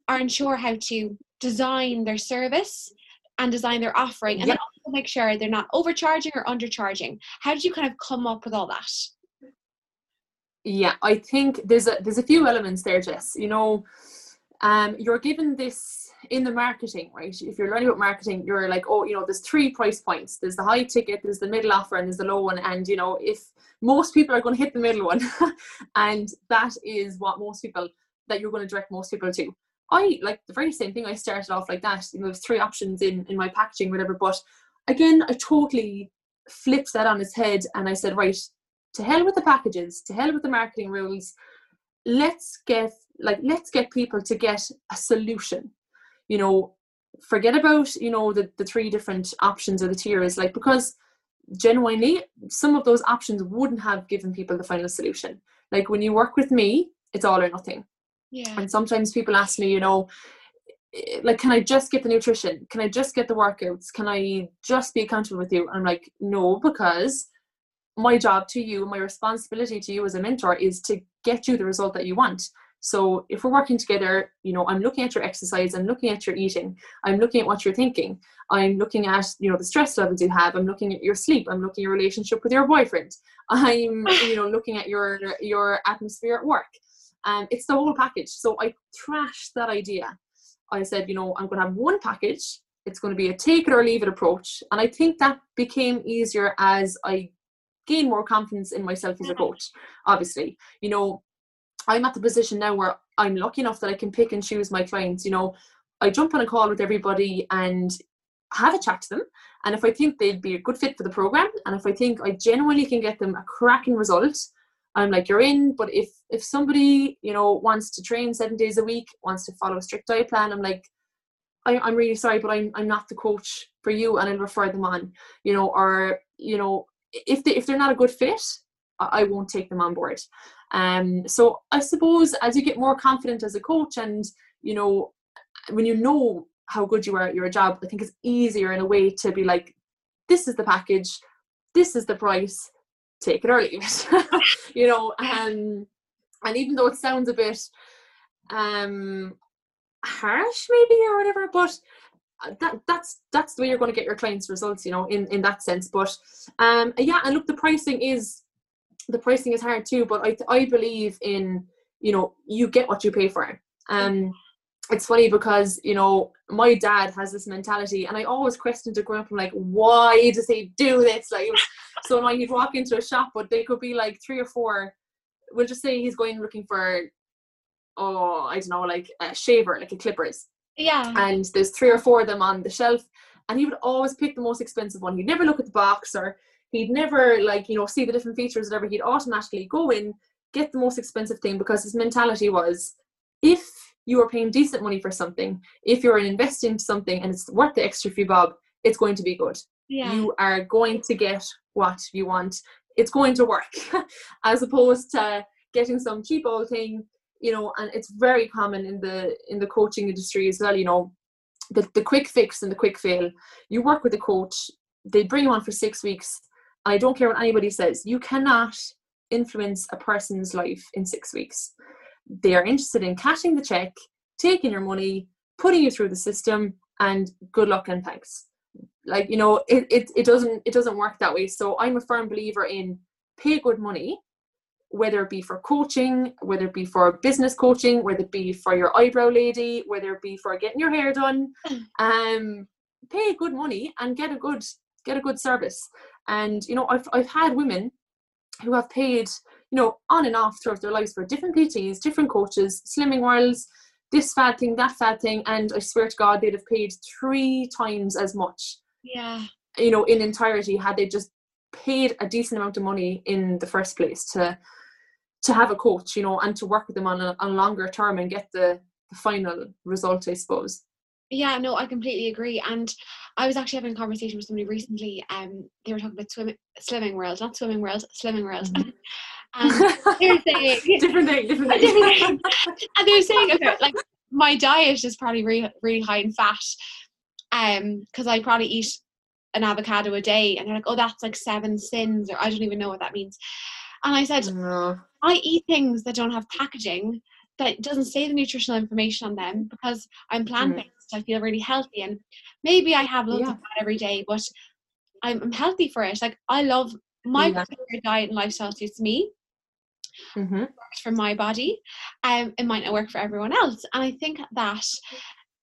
aren't sure how to design their service and design their offering and yeah. then also make sure they're not overcharging or undercharging. How did you kind of come up with all that? Yeah, I think there's a there's a few elements there, Jess. You know, um, you're given this in the marketing, right? If you're learning about marketing, you're like, oh, you know, there's three price points. There's the high ticket, there's the middle offer, and there's the low one. And you know, if most people are going to hit the middle one, [laughs] and that is what most people that you're going to direct most people to. I like the very same thing. I started off like that. You know, there's three options in in my packaging, whatever. But again, I totally flipped that on its head, and I said, right, to hell with the packages, to hell with the marketing rules. Let's get like let's get people to get a solution. You know, forget about you know the the three different options or the tiers, like because genuinely some of those options wouldn't have given people the final solution. Like when you work with me, it's all or nothing yeah. And sometimes people ask me, you know, eh, like, can I just get the nutrition? Can I just get the workouts? Can I just be accountable with you? And I'm like, no, because my job to you, my responsibility to you as a mentor is to get you the result that you want. So if we're working together, you know, I'm looking at your exercise, I'm looking at your eating, I'm looking at what you're thinking, I'm looking at, you know, the stress levels you have, I'm looking at your sleep, I'm looking at your relationship with your boyfriend, [laughs] I'm, you know, looking at your your atmosphere at work. Um, it's the whole package. So I trashed that idea. I said, you know, I'm going to have one package. It's going to be a take it or leave it approach. And I think that became easier as I gained more confidence in myself as a coach. Obviously, you know, I'm at the position now where I'm lucky enough that I can pick and choose my clients. You know, I jump on a call with everybody and have a chat to them. And if I think they'd be a good fit for the program, and if I think I genuinely can get them a cracking result, I'm like, you're in. But if if somebody you know wants to train seven days a week, wants to follow a strict diet plan, I'm like, I, I'm really sorry, but I'm I'm not the coach for you, and I'll refer them on. You know, or you know, if they if they're not a good fit, I won't take them on board. Um, so I suppose as you get more confident as a coach, and you know, when you know how good you are at your job, I think it's easier in a way to be like, this is the package, this is the price, take it or leave it. [laughs] You know um and even though it sounds a bit um harsh maybe or whatever but uh, that that's that's the way you're going to get your clients results you know in in that sense but um yeah and look the pricing is the pricing is hard too but i i believe in you know you get what you pay for. Um it's funny because you know my dad has this mentality and i always questioned it growing up. I'm like why does he do this? Like [laughs] so when he'd walk into a shop but they could be like three or four we'll just say he's going looking for oh i don't know like a shaver like a clippers. Yeah. And there's three or four of them on the shelf and he would always pick the most expensive one. He'd never look at the box or he'd never like you know see the different features whatever he'd automatically go in get the most expensive thing because his mentality was if you are paying decent money for something, if you're investing into something and it's worth the extra few bob, it's going to be good. Yeah. You are going to get what you want. It's going to work, [laughs] as opposed to getting some cheap old thing, you know. And it's very common in the in the coaching industry as well. You know, the the quick fix and the quick fail. You work with a coach, they bring you on for six weeks. I don't care what anybody says. You cannot influence a person's life in six weeks they are interested in cashing the check, taking your money, putting you through the system, and good luck and thanks. Like you know, it, it, it doesn't it doesn't work that way. So I'm a firm believer in pay good money, whether it be for coaching, whether it be for business coaching, whether it be for your eyebrow lady, whether it be for getting your hair done. [laughs] Um, pay good money and get a good get a good service. And you know, I've I've had women who have paid you know, on and off throughout their lives for different PTs, different coaches, slimming worlds, this fad thing, that fad thing, and I swear to God, they'd have paid three times as much. Yeah. You know, in entirety, had they just paid a decent amount of money in the first place to to have a coach, you know, and to work with them on a, on a longer term and get the, the final result, I suppose. Yeah, no, I completely agree. And I was actually having a conversation with somebody recently. Um, they were talking about swimming, slimming world, not swimming world, slimming world. Mm-hmm. [laughs] And they're saying [laughs] different thing, different thing. [laughs] different thing. and they're saying, okay, like my diet is probably really, really high in fat, um, because I probably eat an avocado a day, and they're like, oh, that's like seven sins, or I don't even know what that means. And I said, no. I eat things that don't have packaging that doesn't say the nutritional information on them because I'm plant based. Mm. I feel really healthy, and maybe I have loads yeah. of fat every day, but I'm, I'm healthy for it. Like I love my yeah. diet and lifestyle suits me Mm-hmm. works for my body, um, it might not work for everyone else. And I think that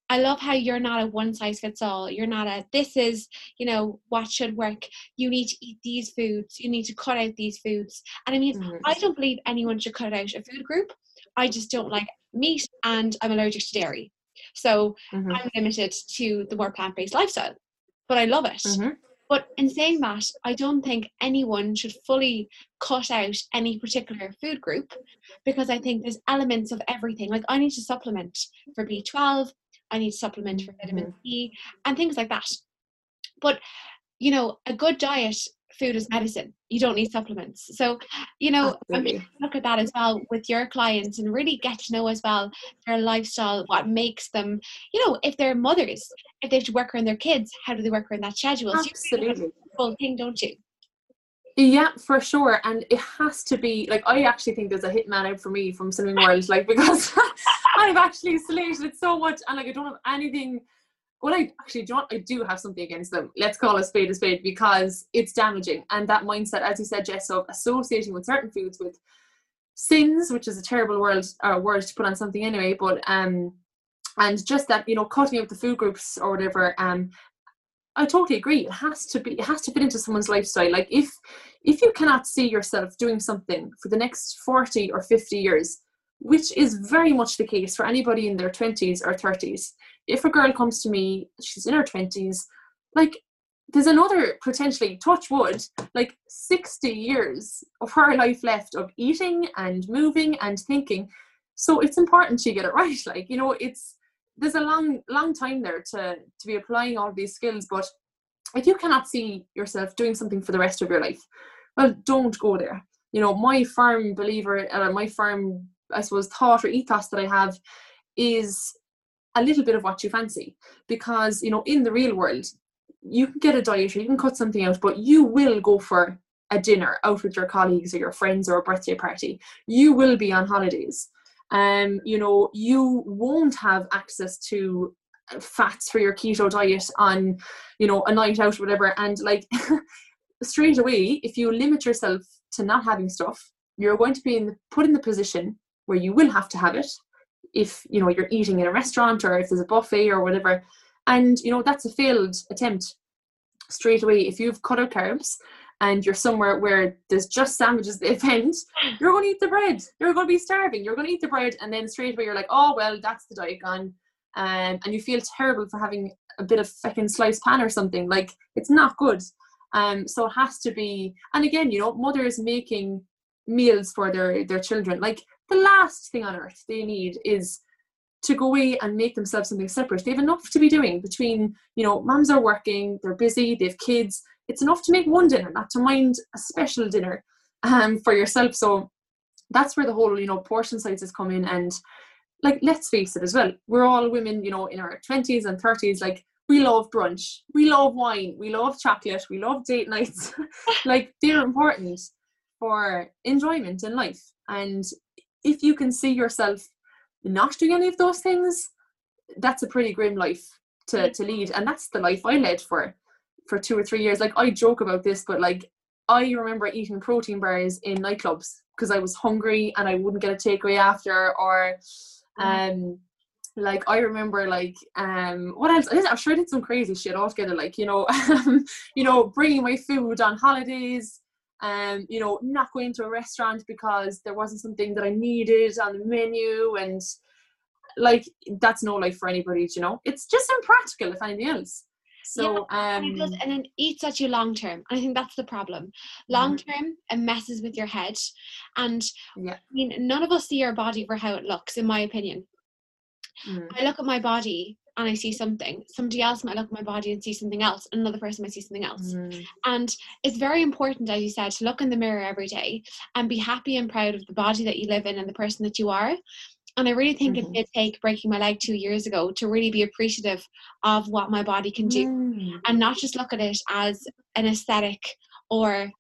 I love how you're not a one size fits all. You're not a this is, you know, what should work. You need to eat these foods. You need to cut out these foods. And I mean, Mhm. I don't believe anyone should cut out a food group. I just don't like meat and I'm allergic to dairy. So Mhm. I'm limited to the more plant based lifestyle. But I love it. Mhm. But in saying that, I don't think anyone should fully cut out any particular food group because I think there's elements of everything. Like I need to supplement for B12, I need to supplement for vitamin C, and things like that. But you know, a good diet, food is medicine. You don't need supplements. So, you know, I'm Absolutely. look at that as well with your clients and really get to know as well their lifestyle, what makes them, you know, if they're mothers, if they have to work around their kids, how do they work around that schedule? So you really have Absolutely. the full thing, don't you? Yeah, for sure. And it has to be like I actually think there's a hitman out for me from Slimming World, like because [laughs] I've actually slated it so much and like I don't have anything well I actually do I do have something against them. Let's call a spade a spade because it's damaging. And that mindset, as you said, Jess, of associating with certain foods with sins, which is a terrible word uh, word to put on something anyway, but um and just that, you know, cutting out the food groups or whatever, um I totally agree. It has to be. It has to fit into someone's lifestyle. Like if if you cannot see yourself doing something for the next forty or fifty years, which is very much the case for anybody in their twenties or thirties. If a girl comes to me, she's in her twenties, like there's another potentially touch wood, like sixty years of her life left of eating and moving and thinking. So it's important she get it [laughs] right. Like you know, it's there's a long long time there to to be applying all these skills but if you cannot see yourself doing something for the rest of your life well don't go there you know my firm believer uh, my firm i suppose thought or ethos that i have is a little bit of what you fancy. Because you know in the real world you can get a diet or you can cut something out but you will go for a dinner out with your colleagues or your friends or a birthday party. You will be on holidays. Um, you know, you won't have access to fats for your keto diet on, you know, a night out or whatever. And like [laughs] straight away, if you limit yourself to not having stuff, you're going to be in put in the position where you will have to have it if you know you're eating in a restaurant or if there's a buffet or whatever. And you know that's a failed attempt straight away. If you've cut out carbs and you're somewhere where there's just sandwiches at the [laughs] event, you're going to eat the bread. You're going to be starving. You're going to eat the bread, and then straight away you're like, oh well, that's the diet gone, um, and you feel terrible for having a bit of fucking sliced pan or something. Like it's not good. Um, so it has to be. And again, you know, mothers making meals for their their children. Like the last thing on earth they need is to go away and make themselves something separate. They have enough to be doing between, you know, moms are working, they're busy, they have kids. It's enough to make one dinner, not to mind a special dinner um, for yourself. So that's where the whole, you know, portion sizes come in. And like, let's face it as well, we're all women, you know, in our 20s and 30s, like, we love brunch, we love wine, we love chocolate, we love date nights. [laughs] like, they're important for enjoyment in life. And if you can see yourself not doing any of those things, that's a pretty grim life to, to lead. And that's the life I led for for two or three years. Like I joke about this, but like I remember eating protein bars in nightclubs because I was hungry and I wouldn't get a takeaway after or um like I remember like um what else I did, I'm sure I did some crazy shit altogether like you know [laughs] you know bringing my food on holidays um, you know, not going to a restaurant because there wasn't something that I needed on the menu, and like that's no life for anybody, you know. It's just impractical, if anything else. So, and it does, um, and it eats at you long term. And I think that's the problem. Long term, it messes with your head. And Yeah. I mean, none of us see our body for how it looks, in my opinion. mm, I look at my body and I see something. Somebody else might look at my body and see something else. Another person might see something else. mm, And it's very important, as you said, to look in the mirror every day and be happy and proud of the body that you live in and the person that you are. And I really think Mhm. it did take breaking my leg two years ago to really be appreciative of what my body can do mm. and not just look at it as an aesthetic or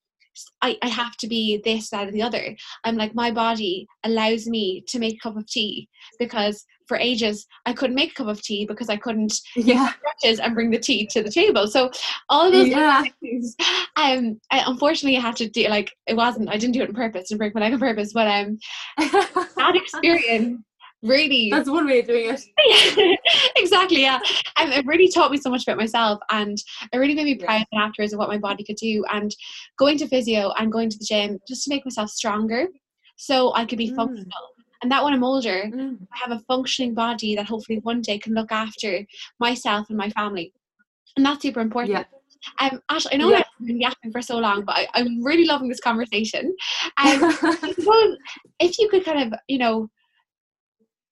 I, I have to be this, that, and the other. I'm like, my body allows me to make a cup of tea because for ages I couldn't make a cup of tea because I couldn't yeah and bring the tea to the table. So all those yeah. things, um, I, unfortunately, I had to do like it wasn't. I didn't do it on purpose. Didn't break my leg on purpose, but um, [laughs] that experience really that's one way of doing it [laughs] exactly yeah and it really taught me so much about myself and it really made me proud yeah. afterwards of what my body could do and going to physio and going to the gym just to make myself stronger so i could be mm. functional and that when i'm older mm. i have a functioning body that hopefully one day can look after myself and my family and that's super important yeah. Um, Ash, I know yeah. I've been yapping for so long, but I, am really loving this conversation. Um, [laughs] suppose if you could kind of, you know,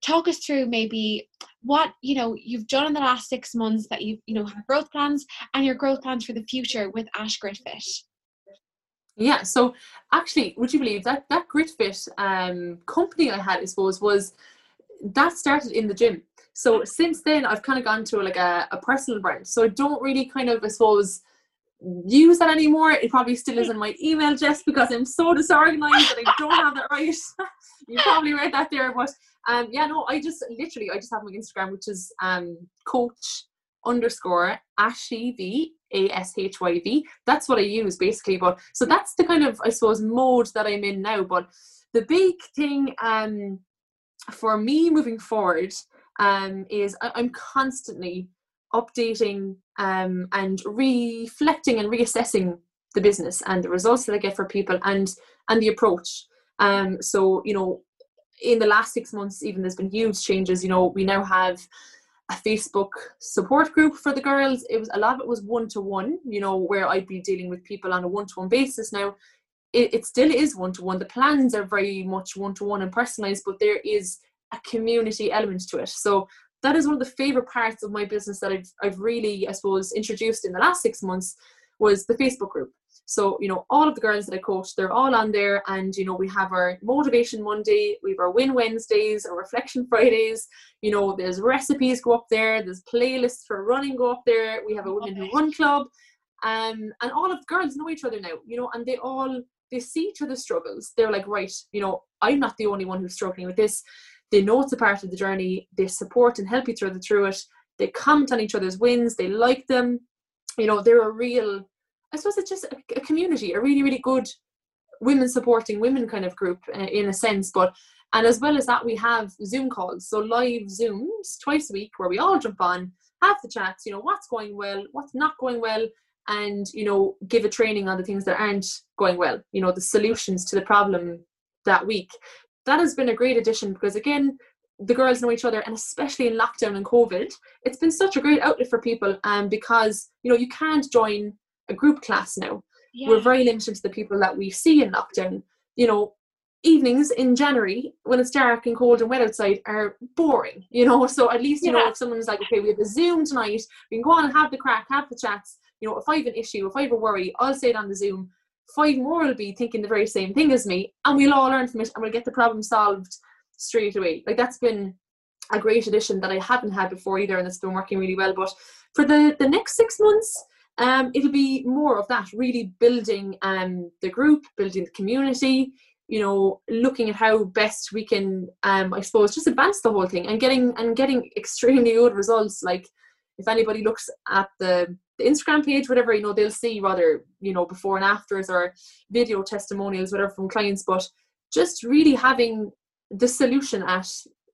talk us through maybe what you know you've done in the last six months that you've you know have growth plans and your growth plans for the future with Ash Gritfit. Yeah, so actually, would you believe that that Gritfit um, company I had, I suppose, was that started in the gym. So since then, I've kind of gone to like a, a personal brand. So I don't really kind of, I suppose, use that anymore. It probably still is in my email just because I'm so disorganized that I don't have that right. [laughs] you probably read that there, but um, yeah, no, I just literally I just have my Instagram, which is um coach underscore Ashy V A S H Y V. That's what I use basically. But so that's the kind of I suppose mode that I'm in now. But the big thing um for me moving forward um is I, I'm constantly updating um and reflecting and reassessing the business and the results that I get for people and and the approach. Um, so you know in the last six months, even there's been huge changes. You know, we now have a Facebook support group for the girls. It was a lot of it was one to one, you know, where I'd be dealing with people on a one to one basis. Now, it, it still is one to one. The plans are very much one to one and personalized, but there is a community element to it. So that is one of the favorite parts of my business that I've, I've really, I suppose, introduced in the last six months was the Facebook group. So, you know, all of the girls that I coach, they're all on there. And, you know, we have our motivation Monday, we have our win Wednesdays, our reflection Fridays. You know, there's recipes go up there, there's playlists for running go up there. We have a women who run club. Um, and all of the girls know each other now, you know, and they all they see each other's struggles. They're like, right, you know, I'm not the only one who's struggling with this. They know it's a part of the journey. They support and help each other through it. They comment on each other's wins. They like them. You know, they're a real I suppose it's just a, a community, a really, really good women supporting women kind of group uh, in a sense. But and as well as that, we have Zoom calls, so live Zooms twice a week where we all jump on, have the chats. You know what's going well, what's not going well, and you know give a training on the things that aren't going well. You know the solutions to the problem that week. That has been a great addition because again, the girls know each other, and especially in lockdown and COVID, it's been such a great outlet for people. Um, because you know you can't join a group class now. Yeah. We're very limited to the people that we see in lockdown. You know, evenings in January when it's dark and cold and wet outside are boring, you know. So at least, you yeah. know, if someone's like, okay, we have a Zoom tonight, we can go on and have the crack, have the chats. You know, if I have an issue, if I have a worry, I'll say it on the Zoom. Five more will be thinking the very same thing as me, and we'll all learn from it and we'll get the problem solved straight away. Like that's been a great addition that I haven't had before either, and it's been working really well. But for the the next six months, um, it'll be more of that, really building um, the group, building the community, you know, looking at how best we can, um, I suppose, just advance the whole thing and getting and getting [laughs] extremely good results. Like if anybody looks at the, the Instagram page, whatever, you know, they'll see rather, you know, before and afters or video testimonials, whatever from clients, but just really having the solution at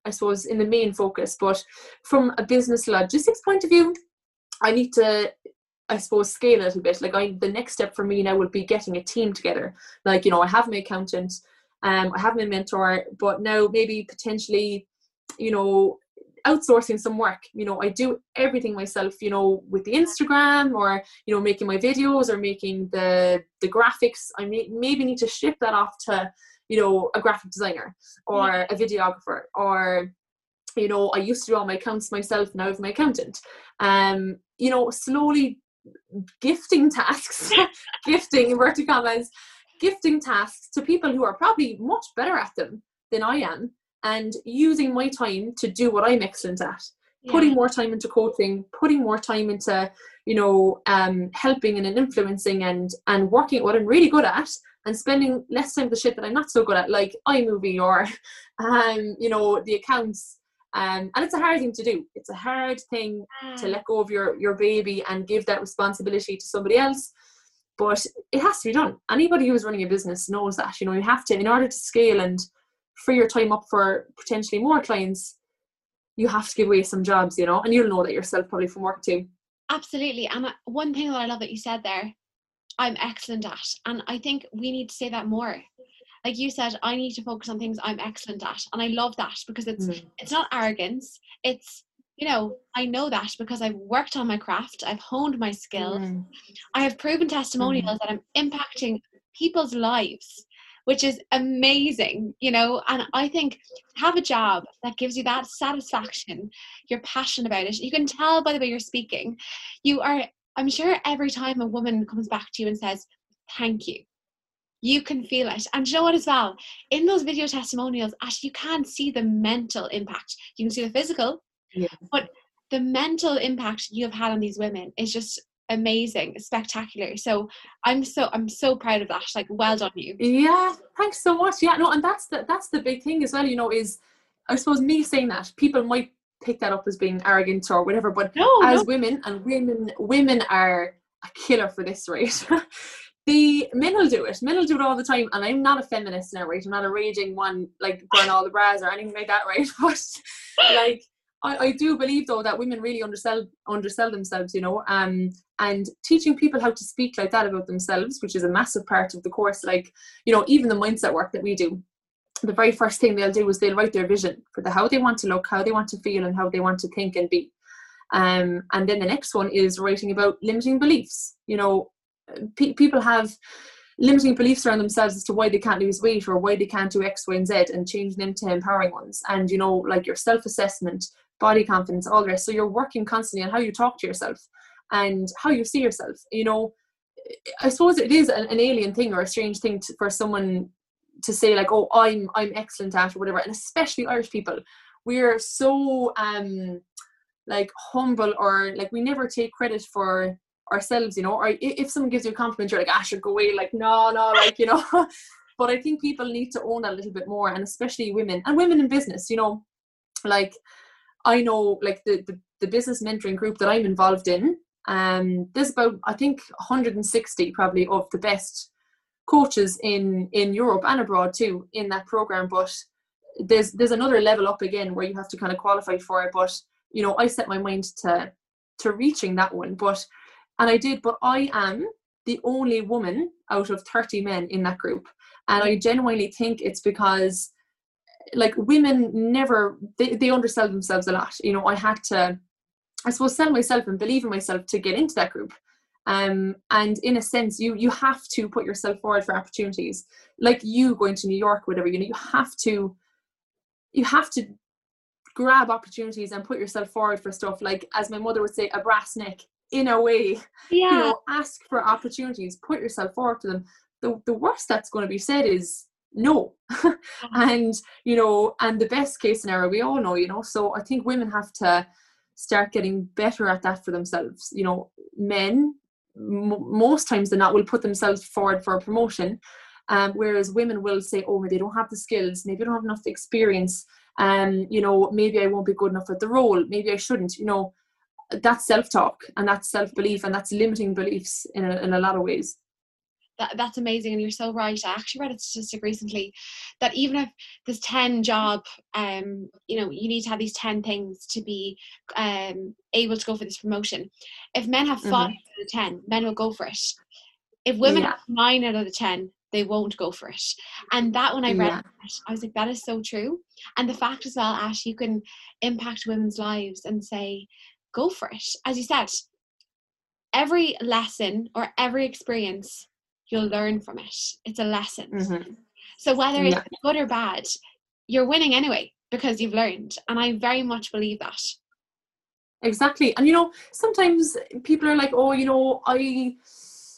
I suppose in the main focus. But from a business logistics point of view, I need to I suppose scale a little bit. Like I, the next step for me now would be getting a team together. Like you know, I have my accountant, um, I have my mentor, but now maybe potentially, you know, outsourcing some work. You know, I do everything myself. You know, with the Instagram or you know making my videos or making the the graphics. I may, maybe need to ship that off to you know a graphic designer or a videographer or you know i used to do all my accounts myself now with my accountant um you know slowly gifting tasks, [laughs] gifting inverted commas, gifting tasks to people who are probably much better at them than I am, and using my time to do what I'm excellent at. yeah. putting more time into coaching putting more time into you know um helping and influencing and and working at what i'm really good at and spending less time the shit that i'm not so good at like imovie or [laughs] um you know the accounts um, and it's a hard thing to do. It's a hard thing mm. to let go of your your baby and give that responsibility to somebody else. But it has to be done. Anybody who's running a business knows that. You know, you have to, in order to scale and free your time up for potentially more clients, you have to give away some jobs, you know, and you'll know that yourself probably from work too. Absolutely. And one thing that I love that you said there, I'm excellent at. And I think we need to say that more like you said i need to focus on things i'm excellent at and i love that because it's mm. it's not arrogance it's you know i know that because i've worked on my craft i've honed my skills mm. i have proven testimonials mm. that i'm impacting people's lives which is amazing you know and i think have a job that gives you that satisfaction you're passionate about it you can tell by the way you're speaking you are i'm sure every time a woman comes back to you and says thank you you can feel it. And you know what as well? In those video testimonials, actually you can't see the mental impact. You can see the physical, yeah. but the mental impact you have had on these women is just amazing, spectacular. So I'm so I'm so proud of that. Like well done you. Yeah, thanks so much. Yeah, no, and that's the that's the big thing as well, you know, is I suppose me saying that people might pick that up as being arrogant or whatever, but no, as no. women and women women are a killer for this, right? [laughs] the men will do it. Men will do it all the time. And I'm not a feminist now, right? I'm not a raging one, like burn all the bras or anything like that, [laughs] right? But like I, I do believe though that women really undersell undersell themselves, you know. Um and teaching people how to speak like that about themselves, which is a massive part of the course, like, you know, even the mindset work that we do. The very first thing they'll do is they'll write their vision for the how they want to look, how they want to feel, and how they want to think and be. Um, and then the next one is writing about limiting beliefs. You know, pe- people have limiting beliefs around themselves as to why they can't lose weight or why they can't do X, Y, and Z and change them to empowering ones. And you know, like your self assessment, body confidence, all the rest. So you're working constantly on how you talk to yourself and how you see yourself. You know, I suppose it is an, an alien thing or a strange thing to, for someone to say like, "Oh, I'm I'm excellent at" or whatever. And especially Irish people, we're so um like humble or like we never take credit for ourselves, you know, or if someone gives you a compliment, you're like, ah, should go away, like, no, no, like, you know. [laughs] but I think people need to own that a little bit more, and especially women and women in business, you know, like I know, like the, the, the business mentoring group that I'm involved in, um, there's about I think 160 probably of the best coaches in in Europe and abroad too in that program. But there's there's another level up again where you have to kind of qualify for it. But you know, I set my mind to to reaching that one. But and I did, but I am the only woman out of 30 men in that group. And I genuinely think it's because like women never they, they undersell themselves a lot. You know, I had to I suppose sell myself and believe in myself to get into that group. Um, and in a sense, you you have to put yourself forward for opportunities. Like you going to New York, whatever, you know, you have to you have to grab opportunities and put yourself forward for stuff like as my mother would say a brass neck in a way yeah. you know ask for opportunities put yourself forward to them. The, the worst that's going to be said is no. [laughs] And you know and the best case scenario we all know you know so i think women have to start getting better at that for themselves. You know men m- most times than not will put themselves forward for a promotion um, whereas women will say oh maybe they don't have the skills maybe I don't have enough experience um, you know maybe i won't be good enough at the role maybe i shouldn't you know that's self-talk and that's self-belief and that's limiting beliefs in a, in a lot of ways that, that's amazing and you're so right i actually read a statistic recently that even if there's 10 job um you know you need to have these 10 things to be um able to go for this promotion if men have 5 mm-hmm. out of 10 men will go for it if women yeah. have 9 out of the 10 they won't go for it and that when i read yeah. i was like that is so true and the fact as well ash you can impact women's lives and say go for it. As you said, every lesson or every experience, you'll learn from it. It's a lesson. Mm-hmm. So whether it's yeah. good or bad, you're winning anyway because you've learned. And I very much believe that. Exactly. And you know, sometimes people are like, oh, you know, I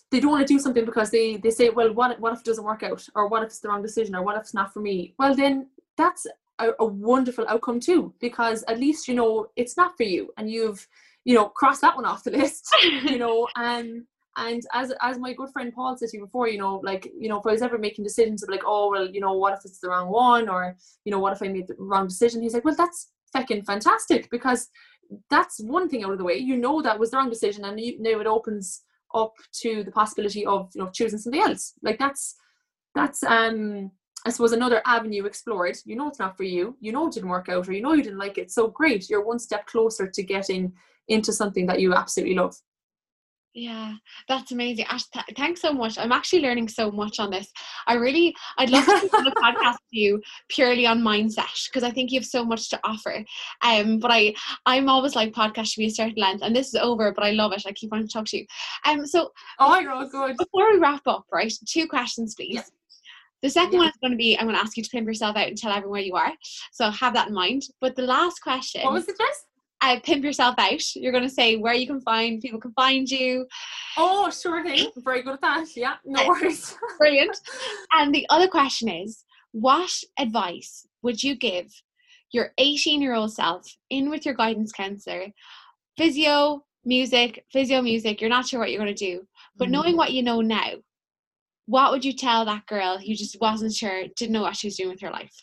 they don't want to do something because they they say, well, what what if it doesn't work out, or what if it's the wrong decision, or what if it's not for me? Well, then that's a, a wonderful outcome too because at least you know it's not for you and you've you know crossed that one off the list you [laughs] know and and as as my good friend Paul said to you before, you know, like, you know, if I was ever making decisions of like, oh well, you know, what if it's the wrong one or, you know, what if I made the wrong decision? He's like, Well, that's fucking fantastic because that's one thing out of the way. You know that was the wrong decision and you know it opens up to the possibility of, you know, choosing something else. Like that's that's um I suppose another avenue explored. You know it's not for you. You know it didn't work out, or you know you didn't like it. So great, you're one step closer to getting into something that you absolutely love. Yeah, that's amazing. Ash, th- thanks so much. I'm actually learning so much on this. I really, I'd love to do a [laughs] podcast with you purely on mindset because I think you have so much to offer. Um, but I, I'm always like podcast should be a certain length, and this is over, but I love it. I keep wanting to talk to you. Um, so oh, I know, good. Before we wrap up, right? Two questions, please. Yeah. The second yeah. one is going to be I'm going to ask you to pimp yourself out and tell everyone where you are. So have that in mind. But the last question. What was it, Jess? Uh, pimp yourself out. You're going to say where you can find people can find you. Oh, sure thing. Very good at that. Yeah, no [laughs] worries. Brilliant. And the other question is, what advice would you give your 18 year old self in with your guidance counselor, physio, music, physio, music? You're not sure what you're going to do, but mm. knowing what you know now, what would you tell that girl who just wasn't sure, didn't know what she was doing with her life?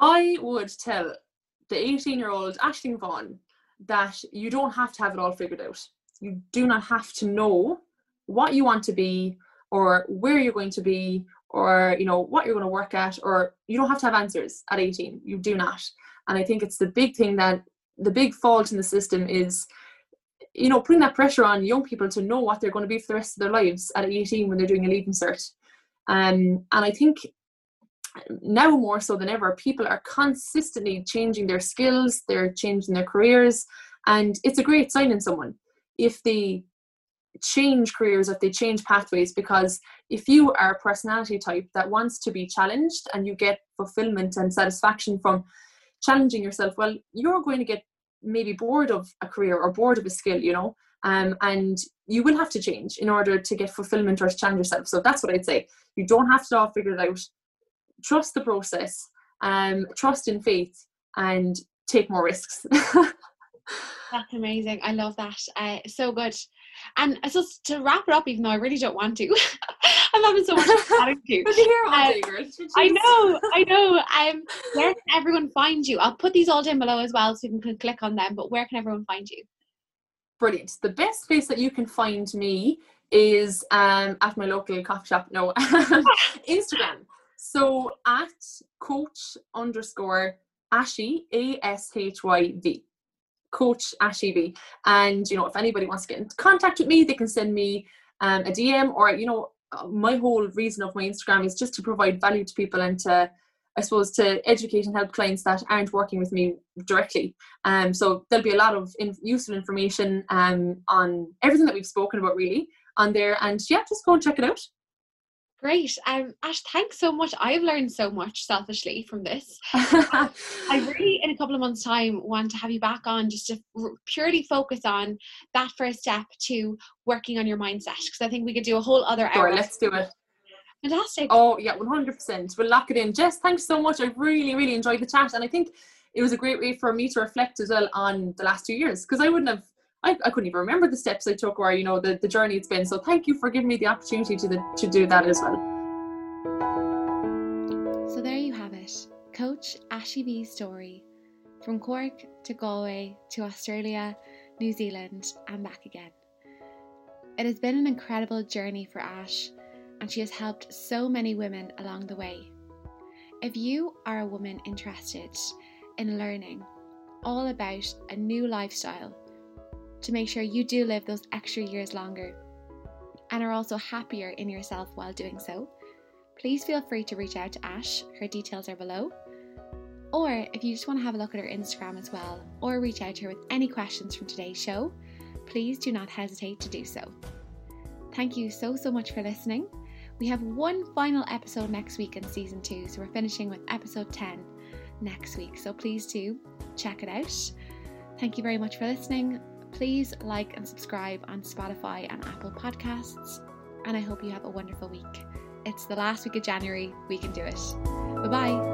I would tell the 18 year old Aisling Vaughan that you don't have to have it all figured out. You do not have to know what you want to be or where you're going to be or you know what you're going to work at or you don't have to have answers at 18 you do not and i think it's the big thing that the big fault in the system is you know, putting that pressure on young people to know what they're going to be for the rest of their lives at 18 when they're doing a leaving cert. Um, and I think now more so than ever, people are consistently changing their skills, they're changing their careers, and it's a great sign in someone if they change careers, if they change pathways, because if you are a personality type that wants to be challenged and you get fulfillment and satisfaction from challenging yourself, well, you're going to get maybe bored of a career or bored of a skill, you know, um, and you will have to change in order to get fulfillment or to challenge yourself. So that's what I'd say. You don't have to all figure it out. Trust the process, um, trust in faith, and take more risks. [laughs] That's amazing. I love that. Uh, so good. And so to wrap it up, even though I really don't want to, [laughs] I'm having so much fun to. you hear I know, I [laughs] know. Um, where can everyone find you? I'll put these all down below as well, so you can click on them. But where can everyone find you? Brilliant. The best place that you can find me is um, at my local coffee shop. No, [laughs] Instagram. So at coach underscore Ashy A S H Y V coach Ashy V. And you know, if anybody wants to get in contact with me, they can send me um, a DM or you know, my whole reason of my Instagram is just to provide value to people and to I suppose to educate and help clients that aren't working with me directly. Um, so there'll be a lot of in- useful information um, on everything that we've spoken about really on there. And yeah, just go and check it out. Great. Um, Ash, thanks so much. I've learned so much selfishly from this. I [laughs] really, in a couple of months' time, want to have you back on just to r- purely focus on that first step to working on your mindset because I think we could do a whole other hour. Sure, let's do it. Fantastic. Oh, yeah, 100%. We'll lock it in. Jess, thanks so much. I really, really enjoyed the chat. And I think it was a great way for me to reflect as well on the last two years because I wouldn't have I, I couldn't even remember the steps I took or you know the, the journey it's been. So thank you for giving me the opportunity to the, to do that as well. So there you have it, Coach Ashy V's story from Cork to Galway to Australia, New Zealand, and back again. It has been an incredible journey for Ash, and she has helped so many women along the way. If you are a woman interested in learning all about a new lifestyle to make sure you do live those extra years longer and are also happier in yourself while doing so, please feel free to reach out to Ash. Her details are below. Or if you just want to have a look at her Instagram as well, or reach out to her with any questions from today's show, please do not hesitate to do so. Thank you so, so much for listening. We have one final episode next week in season two, so we're finishing with episode 10 next week. So please do check it out. Thank you very much for listening please like and subscribe on Spotify and Apple Podcasts. And I hope you have a wonderful week. It's the last week of January. We can do it. Bye bye.